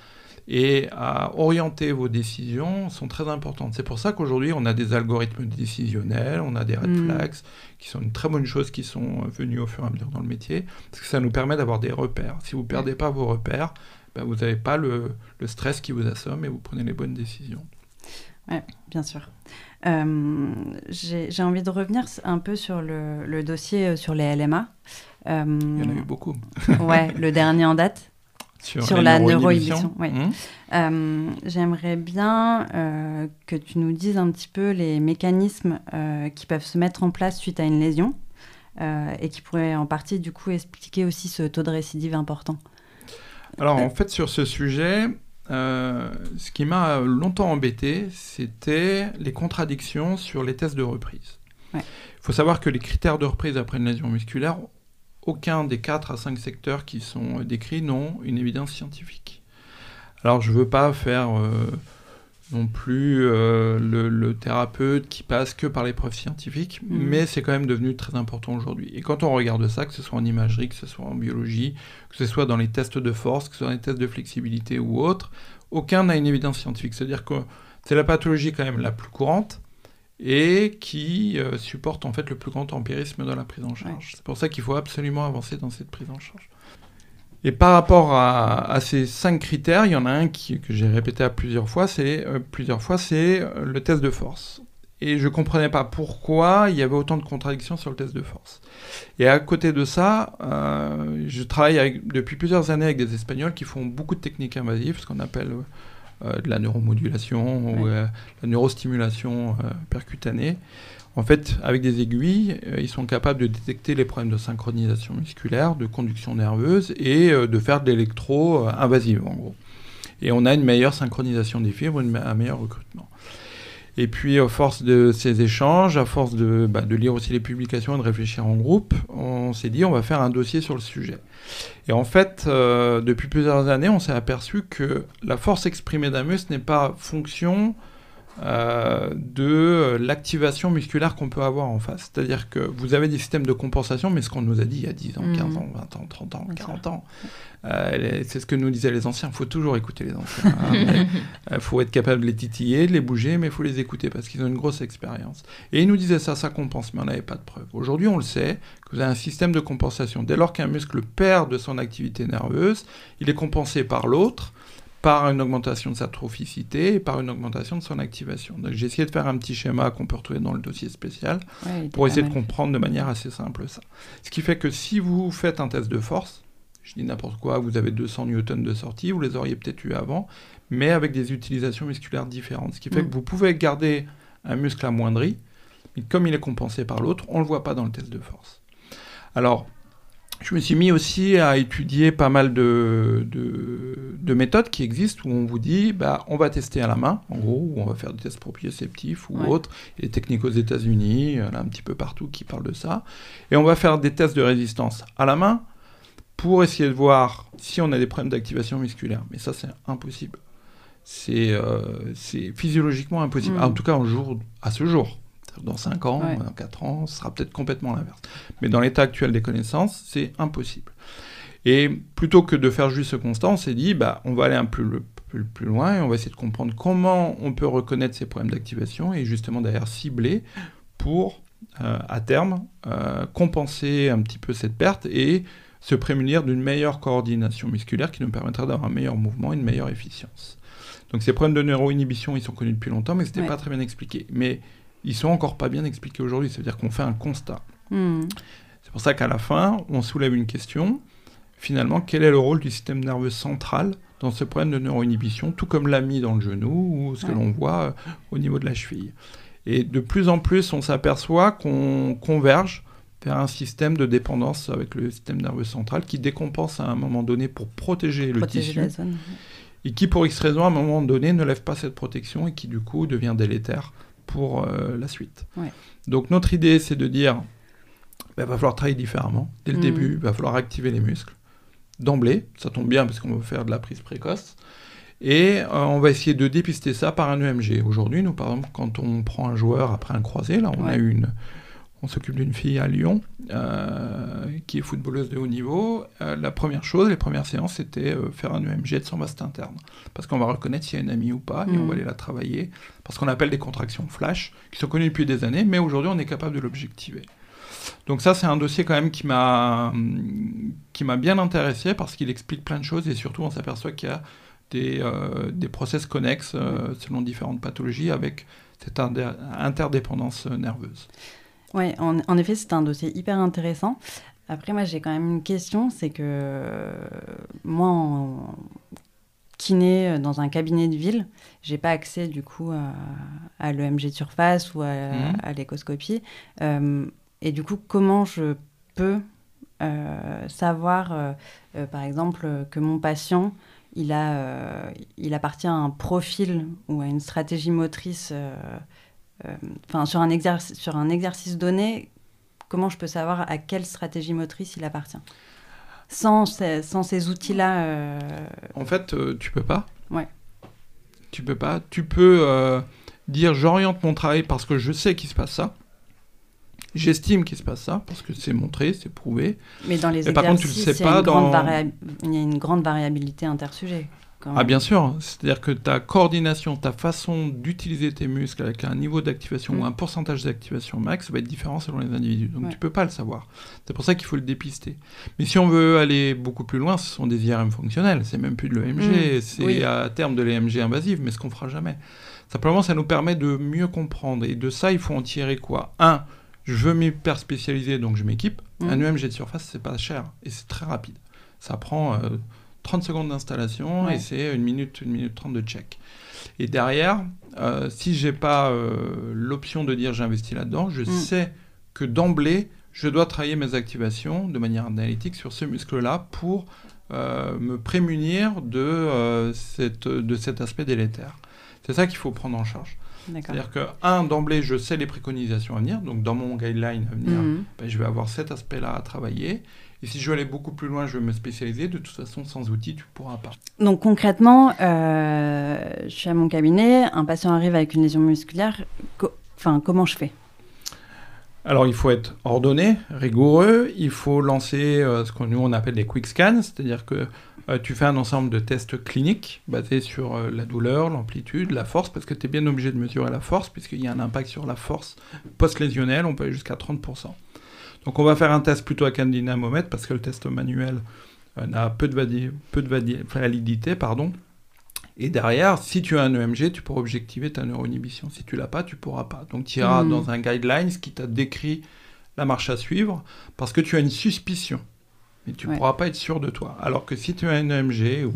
et à orienter vos décisions sont très importantes. C'est pour ça qu'aujourd'hui, on a des algorithmes décisionnels, on a des red mm. flags, qui sont une très bonne chose, qui sont venus au fur et à mesure dans le métier, parce que ça nous permet d'avoir des repères. Si vous ne perdez pas vos repères, ben vous n'avez pas le, le, stress qui vous assomme et vous prenez les bonnes décisions. Oui, bien sûr. Euh, J'ai envie de revenir un peu sur le, le dossier euh, sur les LMA. Euh, Il y en a eu beaucoup. ouais, le dernier en date sur, la neuroinhibition. Oui. Mmh. Euh, j'aimerais bien euh, que tu nous dises un petit peu les mécanismes euh, qui peuvent se mettre en place suite à une lésion et qui pourraient en partie du coup expliquer aussi ce taux de récidive important. Alors en fait sur ce sujet, ce qui m'a longtemps embêté, c'était les contradictions sur les tests de reprise. Il faut savoir que les critères de reprise après une lésion musculaire aucun des 4 à 5 secteurs qui sont décrits n'ont une évidence scientifique. Alors je ne veux pas faire euh, non plus euh, le, thérapeute qui passe que par les preuves scientifiques, mm. mais c'est quand même devenu très important aujourd'hui. Et quand on regarde ça, que ce soit en imagerie, que ce soit en biologie, que ce soit dans les tests de force, que ce soit dans les tests de flexibilité ou autres, aucun n'a une évidence scientifique. C'est-à-dire que c'est la pathologie quand même la plus courante, et qui euh, supporte en fait le plus grand empirisme dans la prise en charge. C'est pour ça qu'il faut absolument avancer dans cette prise en charge. Et par rapport à, ces cinq critères, il y en a un qui, que j'ai répété à plusieurs fois, c'est euh, plusieurs fois, c'est euh, le test de force. Et je ne comprenais pas pourquoi il y avait autant de contradictions sur le test de force. Et à côté de ça, je travaille depuis plusieurs années avec des Espagnols qui font beaucoup de techniques invasives, ce qu'on appelle de la neuromodulation ou euh, la neurostimulation euh, percutanée. En fait, avec des aiguilles, ils sont capables de détecter les problèmes de synchronisation musculaire, de conduction nerveuse et de faire de l'électro invasive en gros. Et on a une meilleure synchronisation des fibres, un meilleur recrutement. Et puis, à force de ces échanges, à force de, bah, de, lire aussi les publications et de réfléchir en groupe, on s'est dit, on va faire un dossier sur le sujet. Et en fait, euh, depuis plusieurs années, on s'est aperçu que la force exprimée d'un n'est pas fonction euh, de l'activation musculaire qu'on peut avoir en face. C'est-à-dire que vous avez des systèmes de compensation, mais ce qu'on nous a dit il y a 10 ans, 15 mmh. ans, 20 ans, 30 ans, 40 ans, euh, c'est ce que nous disaient les anciens. Il faut toujours écouter les anciens. Il hein. faut être capable de les titiller, de les bouger, mais il faut les écouter parce qu'ils ont une grosse expérience. Et ils nous disaient ça, ça compense, mais on n'avait pas de preuves. Aujourd'hui, on le sait, que vous avez un système de compensation. Dès lors qu'un muscle perd de son activité nerveuse, il est compensé par l'autre par une augmentation de sa trophicité et par une augmentation de son activation. Donc j'ai essayé de faire un petit schéma qu'on peut retrouver dans le dossier spécial pour essayer de comprendre de manière assez simple ça. Ce qui fait que si vous faites un test de force, je dis n'importe quoi, vous avez 200 newtons de sortie, vous les auriez peut-être eu avant, mais avec des utilisations musculaires différentes. Ce qui fait mm. que vous pouvez garder un muscle amoindri, mais comme il est compensé par l'autre, on ne le voit pas dans le test de force. Alors, je me suis mis aussi à étudier pas mal de, de, méthodes qui existent où on vous dit bah, on va tester à la main, en gros, ou on va faire des tests proprioceptifs ou autres. Il y a des techniques aux États-Unis, un petit peu partout qui parlent de ça. Et on va faire des tests de résistance à la main pour essayer de voir si on a des problèmes d'activation musculaire. Mais ça, c'est impossible. C'est euh, physiologiquement impossible. Mm. En tout cas, jour, à ce jour. Dans 5 ans, dans 4 ans, ce sera peut-être complètement l'inverse. Mais dans l'état actuel des connaissances, c'est impossible. Et plutôt que de faire juste ce constat, on s'est dit, bah, on va aller un peu plus, plus, loin et on va essayer de comprendre comment on peut reconnaître ces problèmes d'activation et justement d'ailleurs cibler pour, euh, à terme, euh, compenser un petit peu cette perte et se prémunir d'une meilleure coordination musculaire qui nous permettra d'avoir un meilleur mouvement et une meilleure efficience. Donc ces problèmes de neuroinhibition, ils sont connus depuis longtemps, mais ce n'était pas très bien expliqué. Mais ils sont encore pas bien expliqués aujourd'hui. C'est-à-dire qu'on fait un constat. Hmm. C'est pour ça qu'à la fin, on soulève une question. Finalement, quel est le rôle du système nerveux central dans ce problème de neuroinhibition, tout comme l'a mis dans le genou ou ce que l'on voit euh, au niveau de la cheville? Et de plus en plus, on s'aperçoit qu'on converge vers un système de dépendance avec le système nerveux central qui décompense à un moment donné pour protéger, le tissu. Et qui, pour X raison, à un moment donné, ne lève pas cette protection et qui, du coup, devient délétère pour euh, la suite. Donc notre idée, c'est de dire, il bah, va falloir travailler différemment. Dès le mm. début, il va falloir activer les muscles. D'emblée, ça tombe bien parce qu'on va faire de la prise précoce. Et euh, on va essayer de dépister ça par un EMG. Aujourd'hui, nous, par exemple, quand on prend un joueur après un croisé, là, on a eu une, on s'occupe d'une fille à Lyon euh, qui est footballeuse de haut niveau. Euh, la première chose, les premières séances, c'était euh, faire un EMG de son vaste interne. Parce qu'on va reconnaître s'il y a une amie ou pas, et on va mhm. aller la travailler. Parce qu'on appelle des contractions flash, qui sont connues depuis des années, mais aujourd'hui, on est capable de l'objectiver. Donc ça, c'est un dossier quand même qui m'a qui m'a bien intéressé parce qu'il explique plein de choses et surtout on s'aperçoit qu'il y a des, des process connexes selon différentes pathologies avec cette interdépendance nerveuse. Oui, en, effet, c'est un dossier hyper intéressant. Après, moi, j'ai quand même une question, c'est que euh, moi, en kiné euh, dans un cabinet de ville, j'ai pas accès du coup à, l'EMG de surface ou à, mmh. l'échoscopie. Euh, et du coup, comment je peux savoir, par exemple, que mon patient il, a, il appartient à un profil ou à une stratégie motrice euh, enfin, sur, un exercice, sur un exercice donné, comment je peux savoir à quelle stratégie motrice il appartient? Sans ces, sans ces outils-là euh, En fait, euh, tu peux pas. Ouais. Tu peux pas. Tu peux dire j'oriente mon travail parce que je sais qu'il se passe ça. J'estime qu'il se passe ça parce que c'est montré, c'est prouvé. Mais dans les exercices, par contre, tu le sais pas dans... il y a une grande variabilité intersujet. Ah bien sûr, c'est-à-dire que ta coordination, ta façon d'utiliser tes muscles avec un niveau d'activation ou mm. un pourcentage d'activation max va être différent selon les individus. Donc tu peux pas le savoir. C'est pour ça qu'il faut le dépister. Mais si on veut aller beaucoup plus loin, ce sont des IRM fonctionnels. C'est même plus de l'EMG, mm. c'est à terme de l'EMG invasive, mais ce qu'on fera jamais. Simplement, ça nous permet de mieux comprendre. Et de ça, il faut en tirer quoi? Un, je veux m'hyper spécialiser, donc je m'équipe. Mm. Un EMG de surface, c'est pas cher et c'est très rapide. Ça prend... Euh, 30 secondes d'installation et c'est une minute, une minute 30 de check. Et derrière, euh, si j'ai pas euh, l'option de dire j'investis là-dedans, je mm. sais que d'emblée, je dois travailler mes activations de manière analytique sur ce muscle-là pour euh, me prémunir de, cette, de cet aspect délétère. C'est ça qu'il faut prendre en charge. C'est-à-dire que, un, d'emblée, je sais les préconisations à venir, donc dans mon guideline à venir, mhm. ben, je vais avoir cet aspect-là à travailler. Et si je veux aller beaucoup plus loin, je vais me spécialiser. De toute façon, sans outils, tu ne pourras pas. Donc concrètement, euh, je suis à mon cabinet, un patient arrive avec une lésion musculaire. enfin, comment je fais? Alors il faut être ordonné, rigoureux, il faut lancer euh, ce que nous on appelle des quick scans, c'est-à-dire que euh, tu fais un ensemble de tests cliniques basés sur euh, la douleur, l'amplitude, la force, parce que tu es bien obligé de mesurer la force, puisqu'il y a un impact sur la force post-lésionnelle, on peut aller jusqu'à 30%. Donc on va faire un test plutôt avec un dynamomètre, parce que le test manuel n'a peu de, peu de validité, pardon. Et derrière, si tu as un EMG, tu pourras objectiver ta neuroinhibition. Si tu l'as pas, tu pourras pas. Donc tu iras hmm. dans un guidelines qui t'a décrit la marche à suivre parce que tu as une suspicion. Mais tu ne pourras pas être sûr de toi. Alors que si tu as un EMG, ou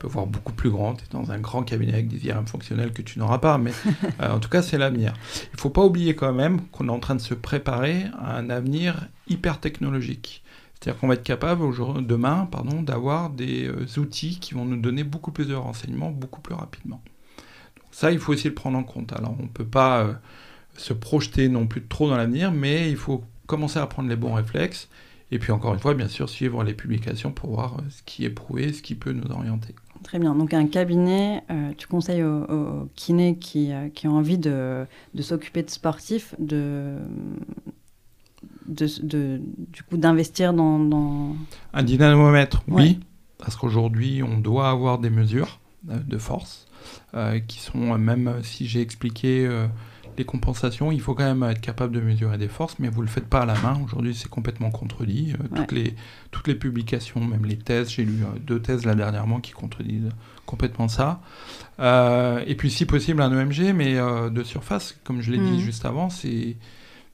peut voir beaucoup plus grand, tu es dans un grand cabinet avec des IRM fonctionnels que tu n'auras pas, mais euh, en tout cas c'est l'avenir. Il ne faut pas oublier quand même qu'on est en train de se préparer à un avenir hyper technologique. C'est-à-dire qu'on va être capable demain pardon, d'avoir des euh, outils qui vont nous donner beaucoup plus de renseignements beaucoup plus rapidement. Donc ça, il faut aussi le prendre en compte. Alors on ne peut pas euh, se projeter non plus trop dans l'avenir, mais il faut commencer à prendre les bons réflexes. Et puis encore une fois, bien sûr, suivre les publications pour voir ce qui est prouvé, ce qui peut nous orienter. Très bien. Donc un cabinet, tu conseilles aux, kinés qui, qui, ont envie de, de s'occuper de sportifs de de, du coup d'investir dans, Un dynamomètre, oui, parce qu'aujourd'hui on doit avoir des mesures euh, de force euh, qui sont, euh, même si j'ai expliqué les compensations, il faut quand même être capable de mesurer des forces, mais vous ne le faites pas à la main. Aujourd'hui, c'est complètement contredit. toutes, les, toutes les publications, même les thèses, j'ai lu deux thèses là dernièrement qui contredisent complètement ça. et puis, si possible, un EMG, mais de surface, comme je l'ai dit mmh. juste avant, c'est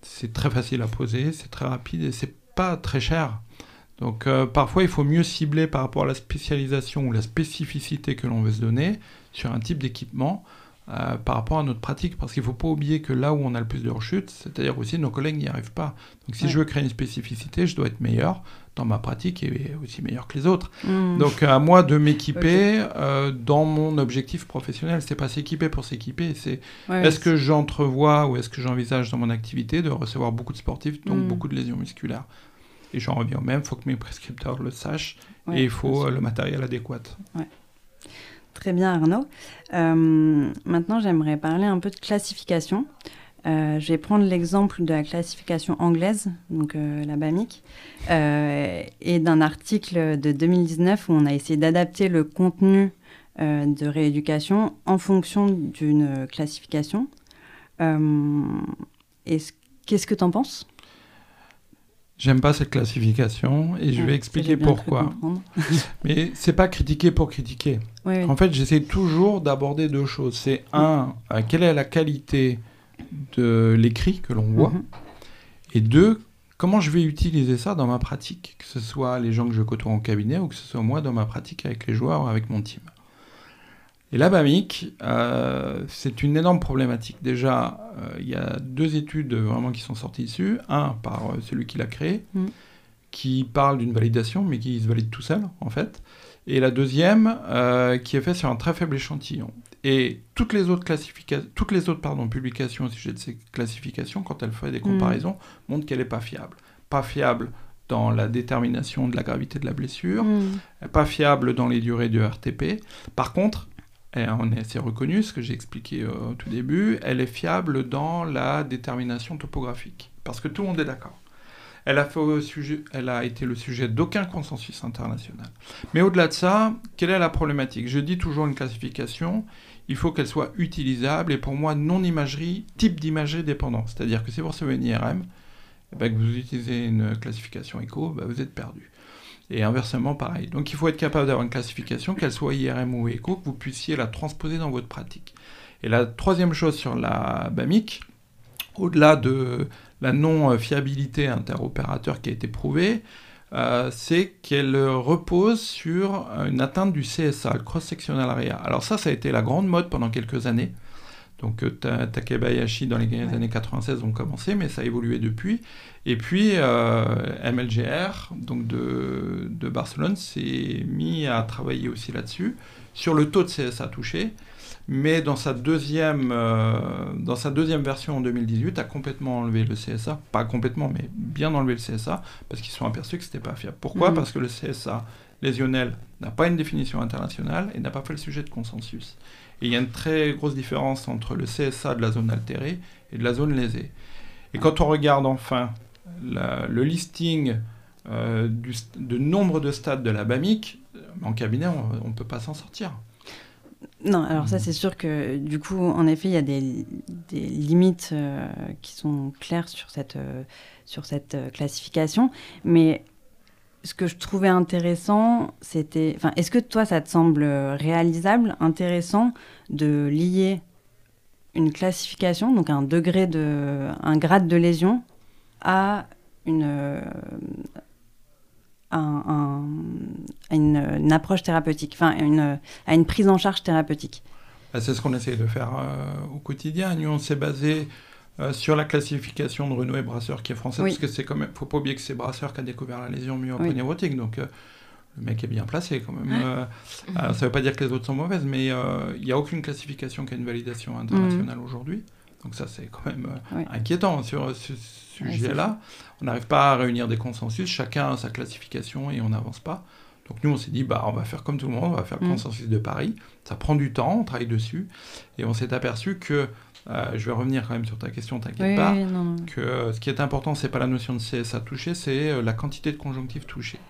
c'est très facile à poser, c'est très rapide et c'est pas très cher. Donc euh, parfois il faut mieux cibler par rapport à la spécialisation ou la spécificité que l'on veut se donner sur un type d'équipement euh, par rapport à notre pratique. Parce qu'il ne faut pas oublier que là où on a le plus de rechutes, c'est-à-dire aussi nos collègues n'y arrivent pas. Donc si je veux créer une spécificité, je dois être meilleur dans ma pratique et aussi meilleur que les autres. Hmm. Donc à moi de m'équiper euh, dans mon objectif professionnel. C'est pas s'équiper pour s'équiper, c'est est-ce que j'entrevois ou est-ce que j'envisage dans mon activité de recevoir beaucoup de sportifs, donc hmm. beaucoup de lésions musculaires. Et j'en reviens au même, il faut que mes prescripteurs le sachent et il faut le matériel adéquat. Très bien Arnaud. Euh, maintenant j'aimerais parler un peu de classification. Euh, je vais prendre l'exemple de la classification anglaise, donc euh, la BAMIC, et d'un article de 2019 où on a essayé d'adapter le contenu de rééducation en fonction d'une classification. Qu'est-ce que tu en penses? J'aime pas cette classification et je vais expliquer pourquoi. Mais c'est pas critiquer pour critiquer. En fait, j'essaie toujours d'aborder deux choses. C'est un, quelle est la qualité de l'écrit que l'on voit. Mhm. Et deux, comment je vais utiliser ça dans ma pratique, que ce soit les gens que je côtoie en cabinet ou que ce soit moi dans ma pratique avec les joueurs ou avec mon team. Et la BAMIC, euh, c'est une énorme problématique. Déjà, euh, il y a deux études vraiment qui sont sorties dessus. Un par euh, celui qui l'a créé, mhm. qui parle d'une validation, mais qui se valide tout seul, en fait. Et la deuxième, qui est faite sur un très faible échantillon. Et toutes les autres, toutes les autres pardon, publications au sujet de ces classifications, quand elles font des mm. comparaisons, montrent qu'elle n'est pas fiable. Pas fiable dans la détermination de la gravité de la blessure, mm. pas fiable dans les durées du RTP. Par contre, c'est reconnu, ce que j'ai expliqué au tout début, elle est fiable dans la détermination topographique. Parce que tout le monde est d'accord. Elle a, été le sujet d'aucun consensus international. Mais au-delà de ça, quelle est la problématique? Je dis toujours une classification, il faut qu'elle soit utilisable et pour moi non imagerie, type d'imagerie dépendant. C'est-à-dire que si vous recevez une IRM, eh ben, que vous utilisez une classification écho, ben, vous êtes perdu. Et inversement, pareil. Donc il faut être capable d'avoir une classification, qu'elle soit IRM ou écho, que vous puissiez la transposer dans votre pratique. Et la troisième chose sur la BAMIC, au-delà de la non-fiabilité interopérateur qui a été prouvée, euh, c'est qu'elle repose sur une atteinte du CSA, le cross-sectional area. Alors ça, ça a été la grande mode pendant quelques années. Donc euh, Takebayashi dans les années 96 ont commencé, mais ça a évolué depuis. Et puis euh, MLGR, donc de, Barcelone, s'est mis à travailler aussi là-dessus, sur le taux de CSA touché, mais dans sa deuxième, euh, dans sa deuxième version en 2018, a complètement enlevé le CSA, pas complètement, mais bien enlevé le CSA, parce qu'ils se sont aperçus que c'était pas fiable. Pourquoi? Mhm. Parce que le CSA lésionnel n'a pas une définition internationale et n'a pas fait le sujet de consensus. Et il y a une très grosse différence entre le CSA de la zone altérée et de la zone lésée. Et quand on regarde enfin le listing euh, de nombre de stades de la BAMIC, en cabinet, on ne peut pas s'en sortir. Non, alors ça c'est sûr que du coup, en effet, il y a des, limites euh, qui sont claires sur cette, euh, sur cette classification. Mais ce que je trouvais intéressant, c'était... Enfin, est-ce que toi, ça te semble réalisable, intéressant de lier une classification, donc un degré de... un grade de lésion, à une, à, une, approche thérapeutique, enfin à une prise en charge thérapeutique? Bah, c'est ce qu'on essaie de faire euh, au quotidien. Nous, on s'est basé euh, sur la classification de Renault et Brasseur qui est française, parce que c'est quand même, faut pas oublier que c'est Brasseur qui a découvert la lésion myopo-névrotique, donc euh, le mec est bien placé quand même. ça ne veut pas dire que les autres sont mauvaises, mais il n'y a aucune classification qui a une validation internationale mmh. aujourd'hui. Donc ça, c'est quand même inquiétant sur ce sujet-là. On n'arrive pas à réunir des consensus, chacun a sa classification et on n'avance pas. Donc nous, on s'est dit, bah, on va faire comme tout le monde, on va faire le mm. consensus de Paris. Ça prend du temps, on travaille dessus. Et on s'est aperçu que, euh, je vais revenir quand même sur ta question, t'inquiète pas, que ce qui est important, c'est pas la notion de CSA touché, c'est euh, la quantité de conjonctifs touchés.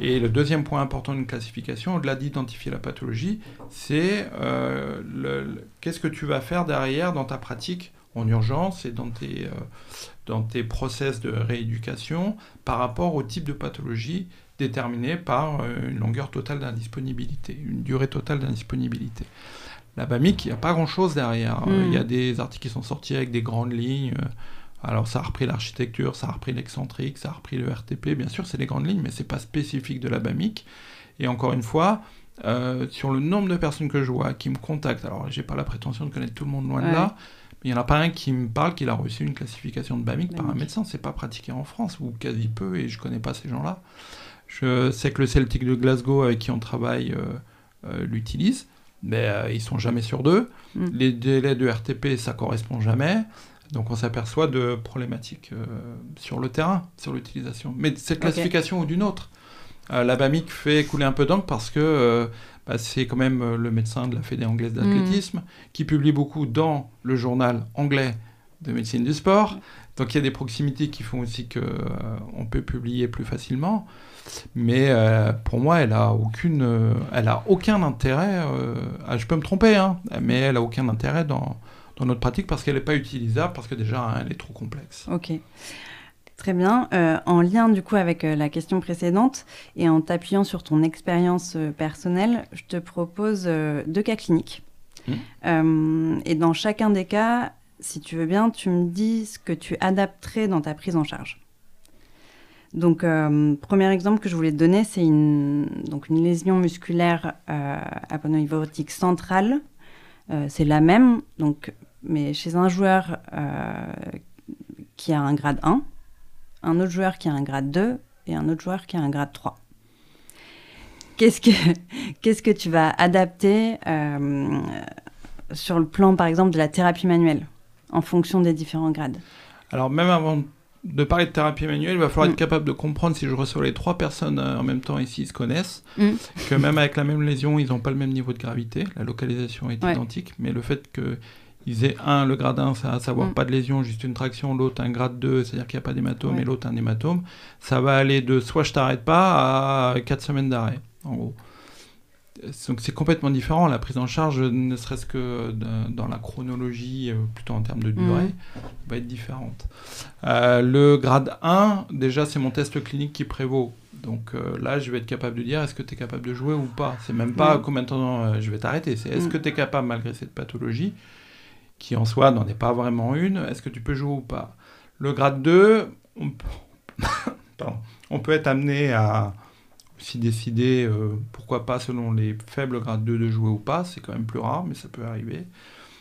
Et le deuxième point important d'une classification, au-delà d'identifier la pathologie, c'est euh, qu'est-ce que tu vas faire derrière dans ta pratique en urgence et dans tes, dans tes process de rééducation par rapport au type de pathologie déterminé par euh, une longueur totale d'indisponibilité, une durée totale d'indisponibilité. La BAMIC, il n'y a pas grand-chose derrière. Hmm. Il y a des articles qui sont sortis avec des grandes lignes. Alors ça a repris l'architecture, ça a repris l'excentrique, ça a repris le RTP. Bien sûr, c'est les grandes lignes, mais ce n'est pas spécifique de la BAMIC. Et encore une fois, euh, sur le nombre de personnes que je vois qui me contactent, alors j'ai pas la prétention de connaître tout le monde loin de là, il n'y en a pas un qui me parle qu'il a reçu une classification de BAMIC par un médecin. C'est pas pratiqué en France, ou quasi peu, et je connais pas ces gens-là. Je sais que le Celtic de Glasgow, avec qui on travaille, euh, euh, l'utilise, mais euh, ils sont jamais sur deux. Mm. Les délais de RTP, ça correspond jamais. Donc on s'aperçoit de problématiques sur le terrain, sur l'utilisation. Mais cette classification ou d'une autre. la BAMIC fait couler un peu d'encre parce que bah, c'est quand même euh, le médecin de la Fédé anglaise d'athlétisme, mm. qui publie beaucoup dans le journal anglais de médecine du sport. Donc il y a des proximités qui font aussi qu'on euh, peut publier plus facilement. Mais euh, pour moi, elle a aucune, elle a aucun intérêt. Ah, je peux me tromper, hein, mais elle a aucun intérêt dans, dans notre pratique parce qu'elle n'est pas utilisable, parce que déjà hein, elle est trop complexe. Ok. Très bien. Euh, en lien du coup avec euh, la question précédente et en t'appuyant sur ton expérience euh, personnelle, je te propose deux cas cliniques. Mmh. et dans chacun des cas, si tu veux bien, tu me dis ce que tu adapterais dans ta prise en charge. Donc, premier exemple que je voulais te donner, c'est une, donc une lésion musculaire aponeurothique centrale. c'est la même, donc, mais chez un joueur qui a un grade 1, un autre joueur qui a un grade 2 et un autre joueur qui a un grade 3. Qu'est-ce que, qu'est-ce que tu vas adapter euh, sur le plan, par exemple, de la thérapie manuelle, en fonction des différents grades? Alors, même avant de parler de thérapie manuelle, il va falloir être mm. capable de comprendre si je reçois les trois personnes euh, en même temps ici, ils se connaissent, mm. que même avec la même lésion, ils n'ont pas le même niveau de gravité, la localisation est identique, mais le fait que ils aient un, le grade 1, à savoir mm. pas de lésion, juste une traction, l'autre un grade 2, c'est-à-dire qu'il n'y a pas d'hématome, et l'autre un hématome, ça va aller de soit je t'arrête pas à 4 semaines d'arrêt, en gros. Donc c'est complètement différent, la prise en charge, ne serait-ce que dans la chronologie, euh, plutôt en termes de durée, mm. va être différente. Euh, le grade 1, déjà c'est mon test clinique qui prévaut. Donc euh, là, je vais être capable de dire est-ce que tu es capable de jouer ou pas? C'est même pas mm. combien de temps je vais t'arrêter, c'est est-ce que tu es capable malgré cette pathologie qui en soi n'en est pas vraiment une, est-ce que tu peux jouer ou pas? Le grade 2, on, on peut être amené à aussi décider, euh, pourquoi pas selon les faibles grades 2 de jouer ou pas, c'est quand même plus rare, mais ça peut arriver.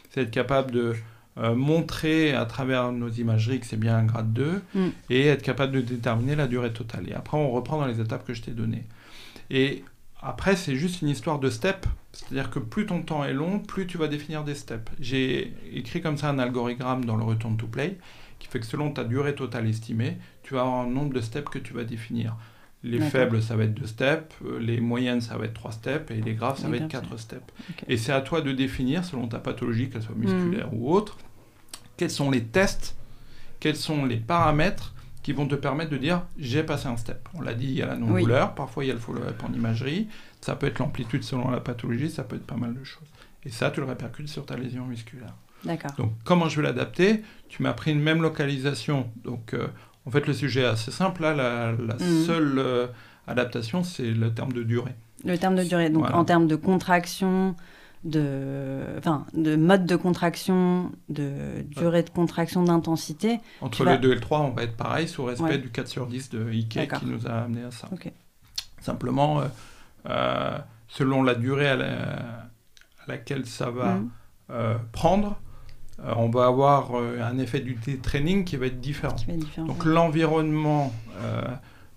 C'est être capable de euh, montrer à travers nos imageries que c'est bien un grade 2 mm. et être capable de déterminer la durée totale. Et après, on reprend dans les étapes que je t'ai données. Et après, c'est juste une histoire de step. C'est-à-dire que plus ton temps est long, plus tu vas définir des steps. J'ai écrit comme ça un algorithme dans le Return to Play qui fait que selon ta durée totale estimée, tu vas avoir un nombre de steps que tu vas définir. Les faibles, ça va être deux steps, euh, les moyennes, ça va être trois steps, et les graves, ça va être quatre steps. Et c'est à toi de définir, selon ta pathologie, qu'elle soit musculaire mhm. ou autre, quels sont les tests, quels sont les paramètres qui vont te permettre de dire j'ai passé un step. On l'a dit, il y a la non-douleur, parfois il y a le follow-up en imagerie, ça peut être l'amplitude selon la pathologie, ça peut être pas mal de choses. Et ça, tu le répercutes sur ta lésion musculaire. D'accord. Donc, comment je vais l'adapter? Tu m'as pris une même localisation. Donc, euh, en fait, le sujet est assez simple. Là, la, mhm. seule euh, adaptation, c'est le terme de durée. Le terme de durée. Donc, en termes de contraction, de, enfin, de mode de contraction, de durée de contraction, d'intensité. Entre le 2 et le 3, on va être pareil, sous respect du 4 sur 10 de Ike qui nous a amené à ça. Simplement, euh, selon la durée à, laquelle ça va mhm. prendre, euh, on va avoir euh, un effet du training qui va être différent. Donc l'environnement euh,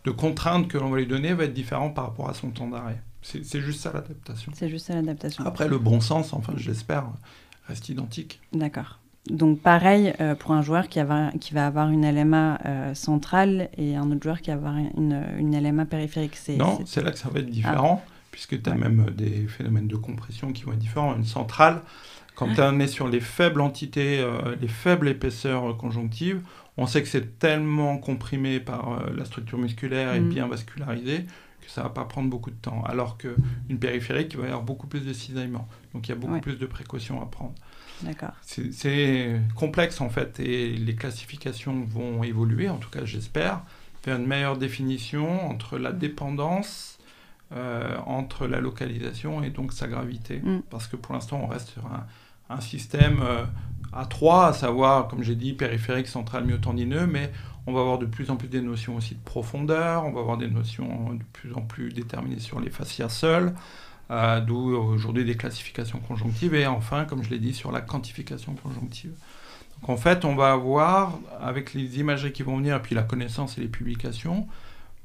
de contrainte que l'on va lui donner va être différent par rapport à son temps d'arrêt. C'est juste ça l'adaptation. C'est juste ça l'adaptation. Après, le bon sens, enfin, je l'espère, reste identique. D'accord. Donc pareil pour un joueur qui, qui, va avoir une LMA centrale et un autre joueur qui va avoir une, une LMA périphérique. Non, c'est là que ça va être différent, ah. puisque tu as même des phénomènes de compression qui vont être différents. Une centrale, quand on est sur les faibles entités, euh, les faibles épaisseurs conjonctives, on sait que c'est tellement comprimé par euh, la structure musculaire et mm. bien vascularisé que ça va pas prendre beaucoup de temps. Alors qu'une périphérique, il va y avoir beaucoup plus de cisaillement. Donc il y a beaucoup plus de précautions à prendre. D'accord. C'est complexe en fait et les classifications vont évoluer, en tout cas j'espère, faire une meilleure définition entre la dépendance, euh, entre la localisation et donc sa gravité. Mm. Parce que pour l'instant on reste sur un, un système euh, à trois, à savoir, comme j'ai dit, périphérique, central, myotendineux, mais on va avoir de plus en plus des notions aussi de profondeur, on va avoir des notions de plus en plus déterminées sur les fascias seuls, euh, d'où aujourd'hui des classifications conjonctives, et enfin, comme je l'ai dit, sur la quantification conjonctive. Donc en fait, on va avoir, avec les imageries qui vont venir, et puis la connaissance et les publications,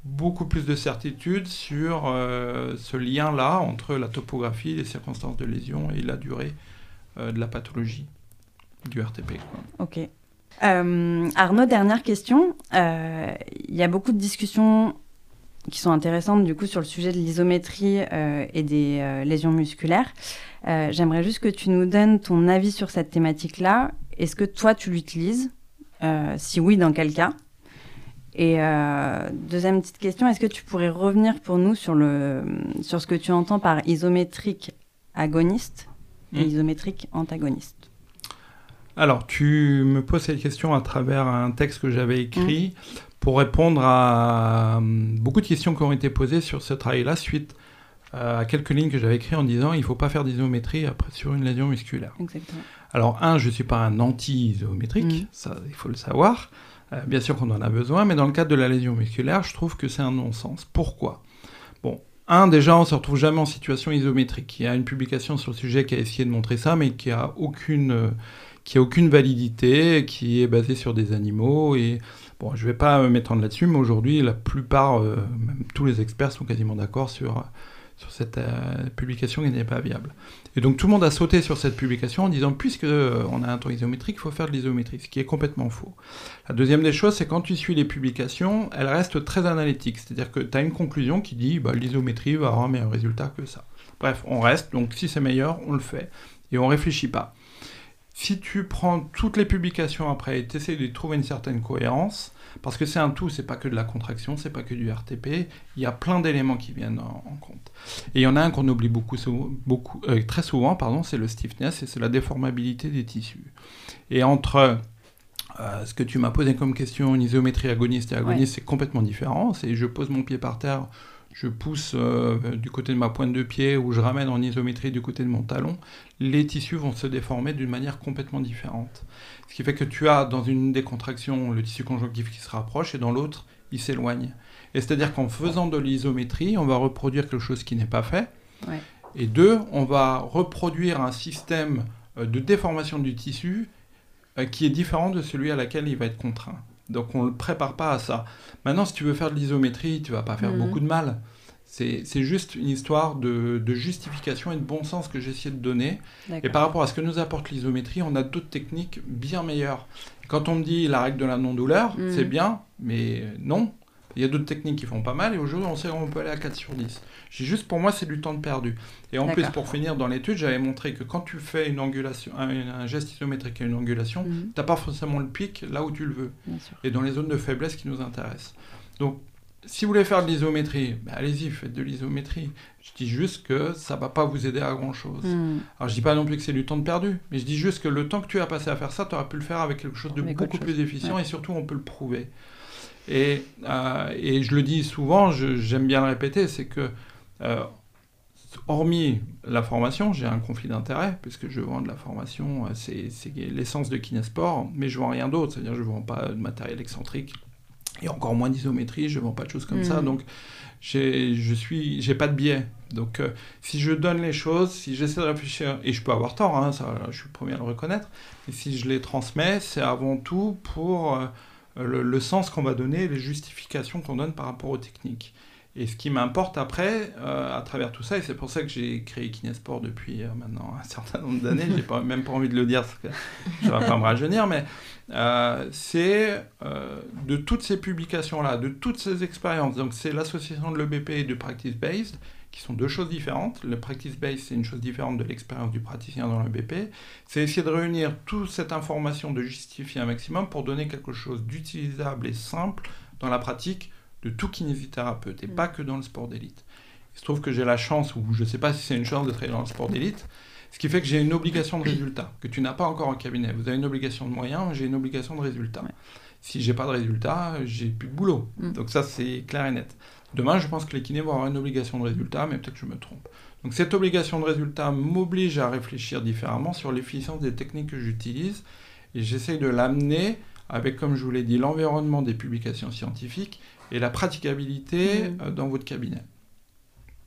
beaucoup plus de certitude sur euh, ce lien-là entre la topographie, les circonstances de lésion et la durée de la pathologie du RTP. Ok. Euh, Arnaud, dernière question. Euh, il y a beaucoup de discussions qui sont intéressantes du coup sur le sujet de l'isométrie et des lésions musculaires. J'aimerais juste que tu nous donnes ton avis sur cette thématique-là. Est-ce que toi tu l'utilises? Si oui, dans quel cas? Et deuxième petite question, est-ce que tu pourrais revenir pour nous sur, le, sur ce que tu entends par isométrique agoniste? Et hmm. isométrique antagoniste Alors, tu me poses cette question à travers un texte que j'avais écrit hmm. pour répondre à hum, beaucoup de questions qui ont été posées sur ce travail-là suite euh, à quelques lignes que j'avais écrites en disant il ne faut pas faire d'isométrie après sur une lésion musculaire. Exactement. Alors, un, je ne suis pas un anti-isométrique, hmm. ça, il faut le savoir. Euh, bien sûr qu'on en a besoin, mais dans le cadre de la lésion musculaire, je trouve que c'est un non-sens. Pourquoi? Bon, un, déjà, on se retrouve jamais en situation isométrique. Il y a une publication sur le sujet qui a essayé de montrer ça, mais qui a aucune, euh, validité, qui est basée sur des animaux. Et bon, je vais pas m'étendre là-dessus, mais aujourd'hui, la plupart, euh, même tous les experts sont quasiment d'accord sur sur cette euh, publication qui n'est pas viable. Et donc tout le monde a sauté sur cette publication en disant puisque euh, on a un temps isométrique, il faut faire de l'isométrie, ce qui est complètement faux. La deuxième des choses, c'est quand tu suis les publications, elles restent très analytiques, c'est-à-dire que tu as une conclusion qui dit bah, l'isométrie va avoir un meilleur résultat que ça. Bref, on reste, donc si c'est meilleur, on le fait. Et on réfléchit pas. Si tu prends toutes les publications après et tu essaies de trouver une certaine cohérence, parce que c'est un tout, c'est pas que de la contraction, c'est pas que du RTP, il y a plein d'éléments qui viennent en, compte. Et il y en a un qu'on oublie beaucoup, beaucoup euh, très souvent, pardon, c'est le stiffness et c'est la déformabilité des tissus. Et entre euh, ce que tu m'as posé comme question, une isométrie agoniste et agoniste, c'est complètement différent. C'est je pose mon pied par terre, je pousse euh, du côté de ma pointe de pied ou je ramène en isométrie du côté de mon talon, les tissus vont se déformer d'une manière complètement différente. Ce qui fait que tu as dans une des contractions le tissu conjonctif qui se rapproche et dans l'autre, il s'éloigne. Et c'est-à-dire qu'en faisant de l'isométrie, on va reproduire quelque chose qui n'est pas fait. Et deux, on va reproduire un système euh, de déformation du tissu euh, qui est différent de celui à laquelle il va être contraint. Donc on ne le prépare pas à ça. Maintenant, si tu veux faire de l'isométrie, tu vas pas faire mhm. beaucoup de mal. C'est juste une histoire de, justification et de bon sens que j'ai essayé de donner. Et par rapport à ce que nous apporte l'isométrie, on a d'autres techniques bien meilleures. Quand on me dit la règle de la non-douleur, mm. c'est bien, mais non. Il y a d'autres techniques qui font pas mal et aujourd'hui on sait qu'on peut aller à 4 sur 10. J'ai juste pour moi c'est du temps de perdu. Et en plus pour finir dans l'étude j'avais montré que quand tu fais une angulation, un, geste isométrique et une angulation, mm. tu n'as pas forcément le pic là où tu le veux. Et dans les zones de faiblesse qui nous intéressent. Donc si vous voulez faire de l'isométrie, ben, allez-y, faites de l'isométrie. Je dis juste que ça va pas vous aider à grand-chose. Hmm. Alors je dis pas non plus que c'est du temps de perdu, mais je dis juste que le temps que tu as passé à faire ça, tu aurais pu le faire avec quelque chose de beaucoup plus efficient et surtout on peut le prouver. Et, euh, et je le dis souvent, j'aime bien le répéter, c'est que euh, hormis la formation, j'ai un conflit d'intérêt, puisque je vends de la formation, euh, c'est l'essence de Kinesport, mais je vends rien d'autre, c'est-à-dire je vends pas de matériel excentrique, et encore moins d'isométrie, je ne vends pas de choses comme ça. Mm. Donc, je suis, j'ai pas de biais. Donc, euh, si je donne les choses, si j'essaie de réfléchir, et je peux avoir tort, hein, ça, je suis le premier à le reconnaître, mais si je les transmets, c'est avant tout pour euh, le, sens qu'on va donner, les justifications qu'on donne par rapport aux techniques. Et ce qui m'importe après, euh, à travers tout ça, et c'est pour ça que j'ai créé Kinesport depuis maintenant un certain nombre d'années, j'ai pas, même pas envie de le dire parce que je vais pas me rajeunir, mais euh, c'est euh, de toutes ces publications-là, de toutes ces expériences. Donc c'est l'association de l'EBP et du Practice Based, qui sont deux choses différentes. Le Practice Based, c'est une chose différente de l'expérience du praticien dans l'EBP. C'est essayer de réunir toute cette information, de justifier un maximum pour donner quelque chose d'utilisable et simple dans la pratique de tout kinésithérapeute, et mm. pas que dans le sport d'élite. Il se trouve que j'ai la chance, ou je ne sais pas si c'est une chance de travailler dans le sport d'élite, ce qui fait que j'ai une obligation de résultat, que tu n'as pas encore en cabinet. Vous avez une obligation de moyens, j'ai une obligation de résultat. Si j'ai pas de résultat, j'ai plus de boulot. Mm. Donc ça, c'est clair et net. Demain, je pense que les kinés vont avoir une obligation de résultat, mais peut-être que je me trompe. Donc cette obligation de résultat m'oblige à réfléchir différemment sur l'efficience des techniques que j'utilise, et j'essaye de l'amener avec, comme je vous l'ai dit, l'environnement des publications scientifiques et la praticabilité mm. euh, dans votre cabinet.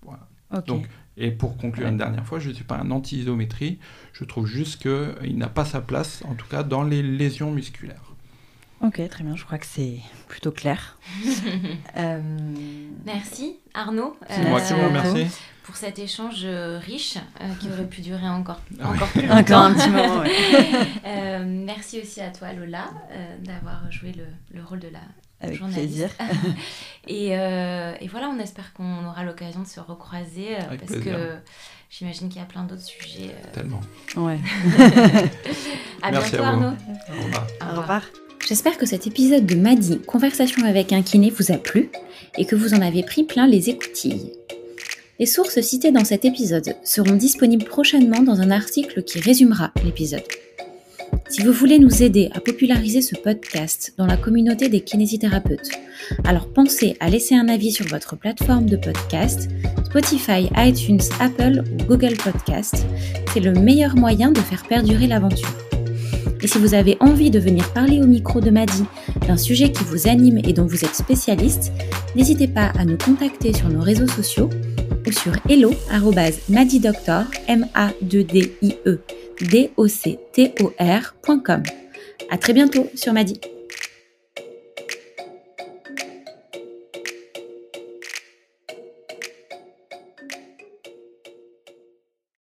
Voilà. Donc et pour conclure une dernière fois, je ne suis pas un anti-isométrie, je trouve juste qu'il n'a pas sa place, en tout cas dans les lésions musculaires. Ok, très bien, je crois que c'est plutôt clair. Euh, merci Arnaud. C'est moi qui vous euh, remercie. Pour cet échange euh, riche qui aurait pu durer encore, ah encore plus longtemps. Encore un petit moment. merci aussi à toi Lola d'avoir joué le, le, rôle de la avec plaisir. Euh, et, voilà, on espère qu'on aura l'occasion de se recroiser euh, parce que j'imagine qu'il y a plein d'autres sujets. Euh. Tellement. Ouais. à bientôt Arnaud. Au revoir. Au revoir. J'espère que cet épisode de Madi, Conversation avec un kiné, vous a plu et que vous en avez pris plein les écoutilles. Les sources citées dans cet épisode seront disponibles prochainement dans un article qui résumera l'épisode. Si vous voulez nous aider à populariser ce podcast dans la communauté des kinésithérapeutes, alors pensez à laisser un avis sur votre plateforme de podcast, Spotify, iTunes, Apple ou Google Podcast. C'est le meilleur moyen de faire perdurer l'aventure. Et si vous avez envie de venir parler au micro de Madi d'un sujet qui vous anime et dont vous êtes spécialiste, n'hésitez pas à nous contacter sur nos réseaux sociaux ou sur hello@madidoctor m a e À très bientôt sur Madi.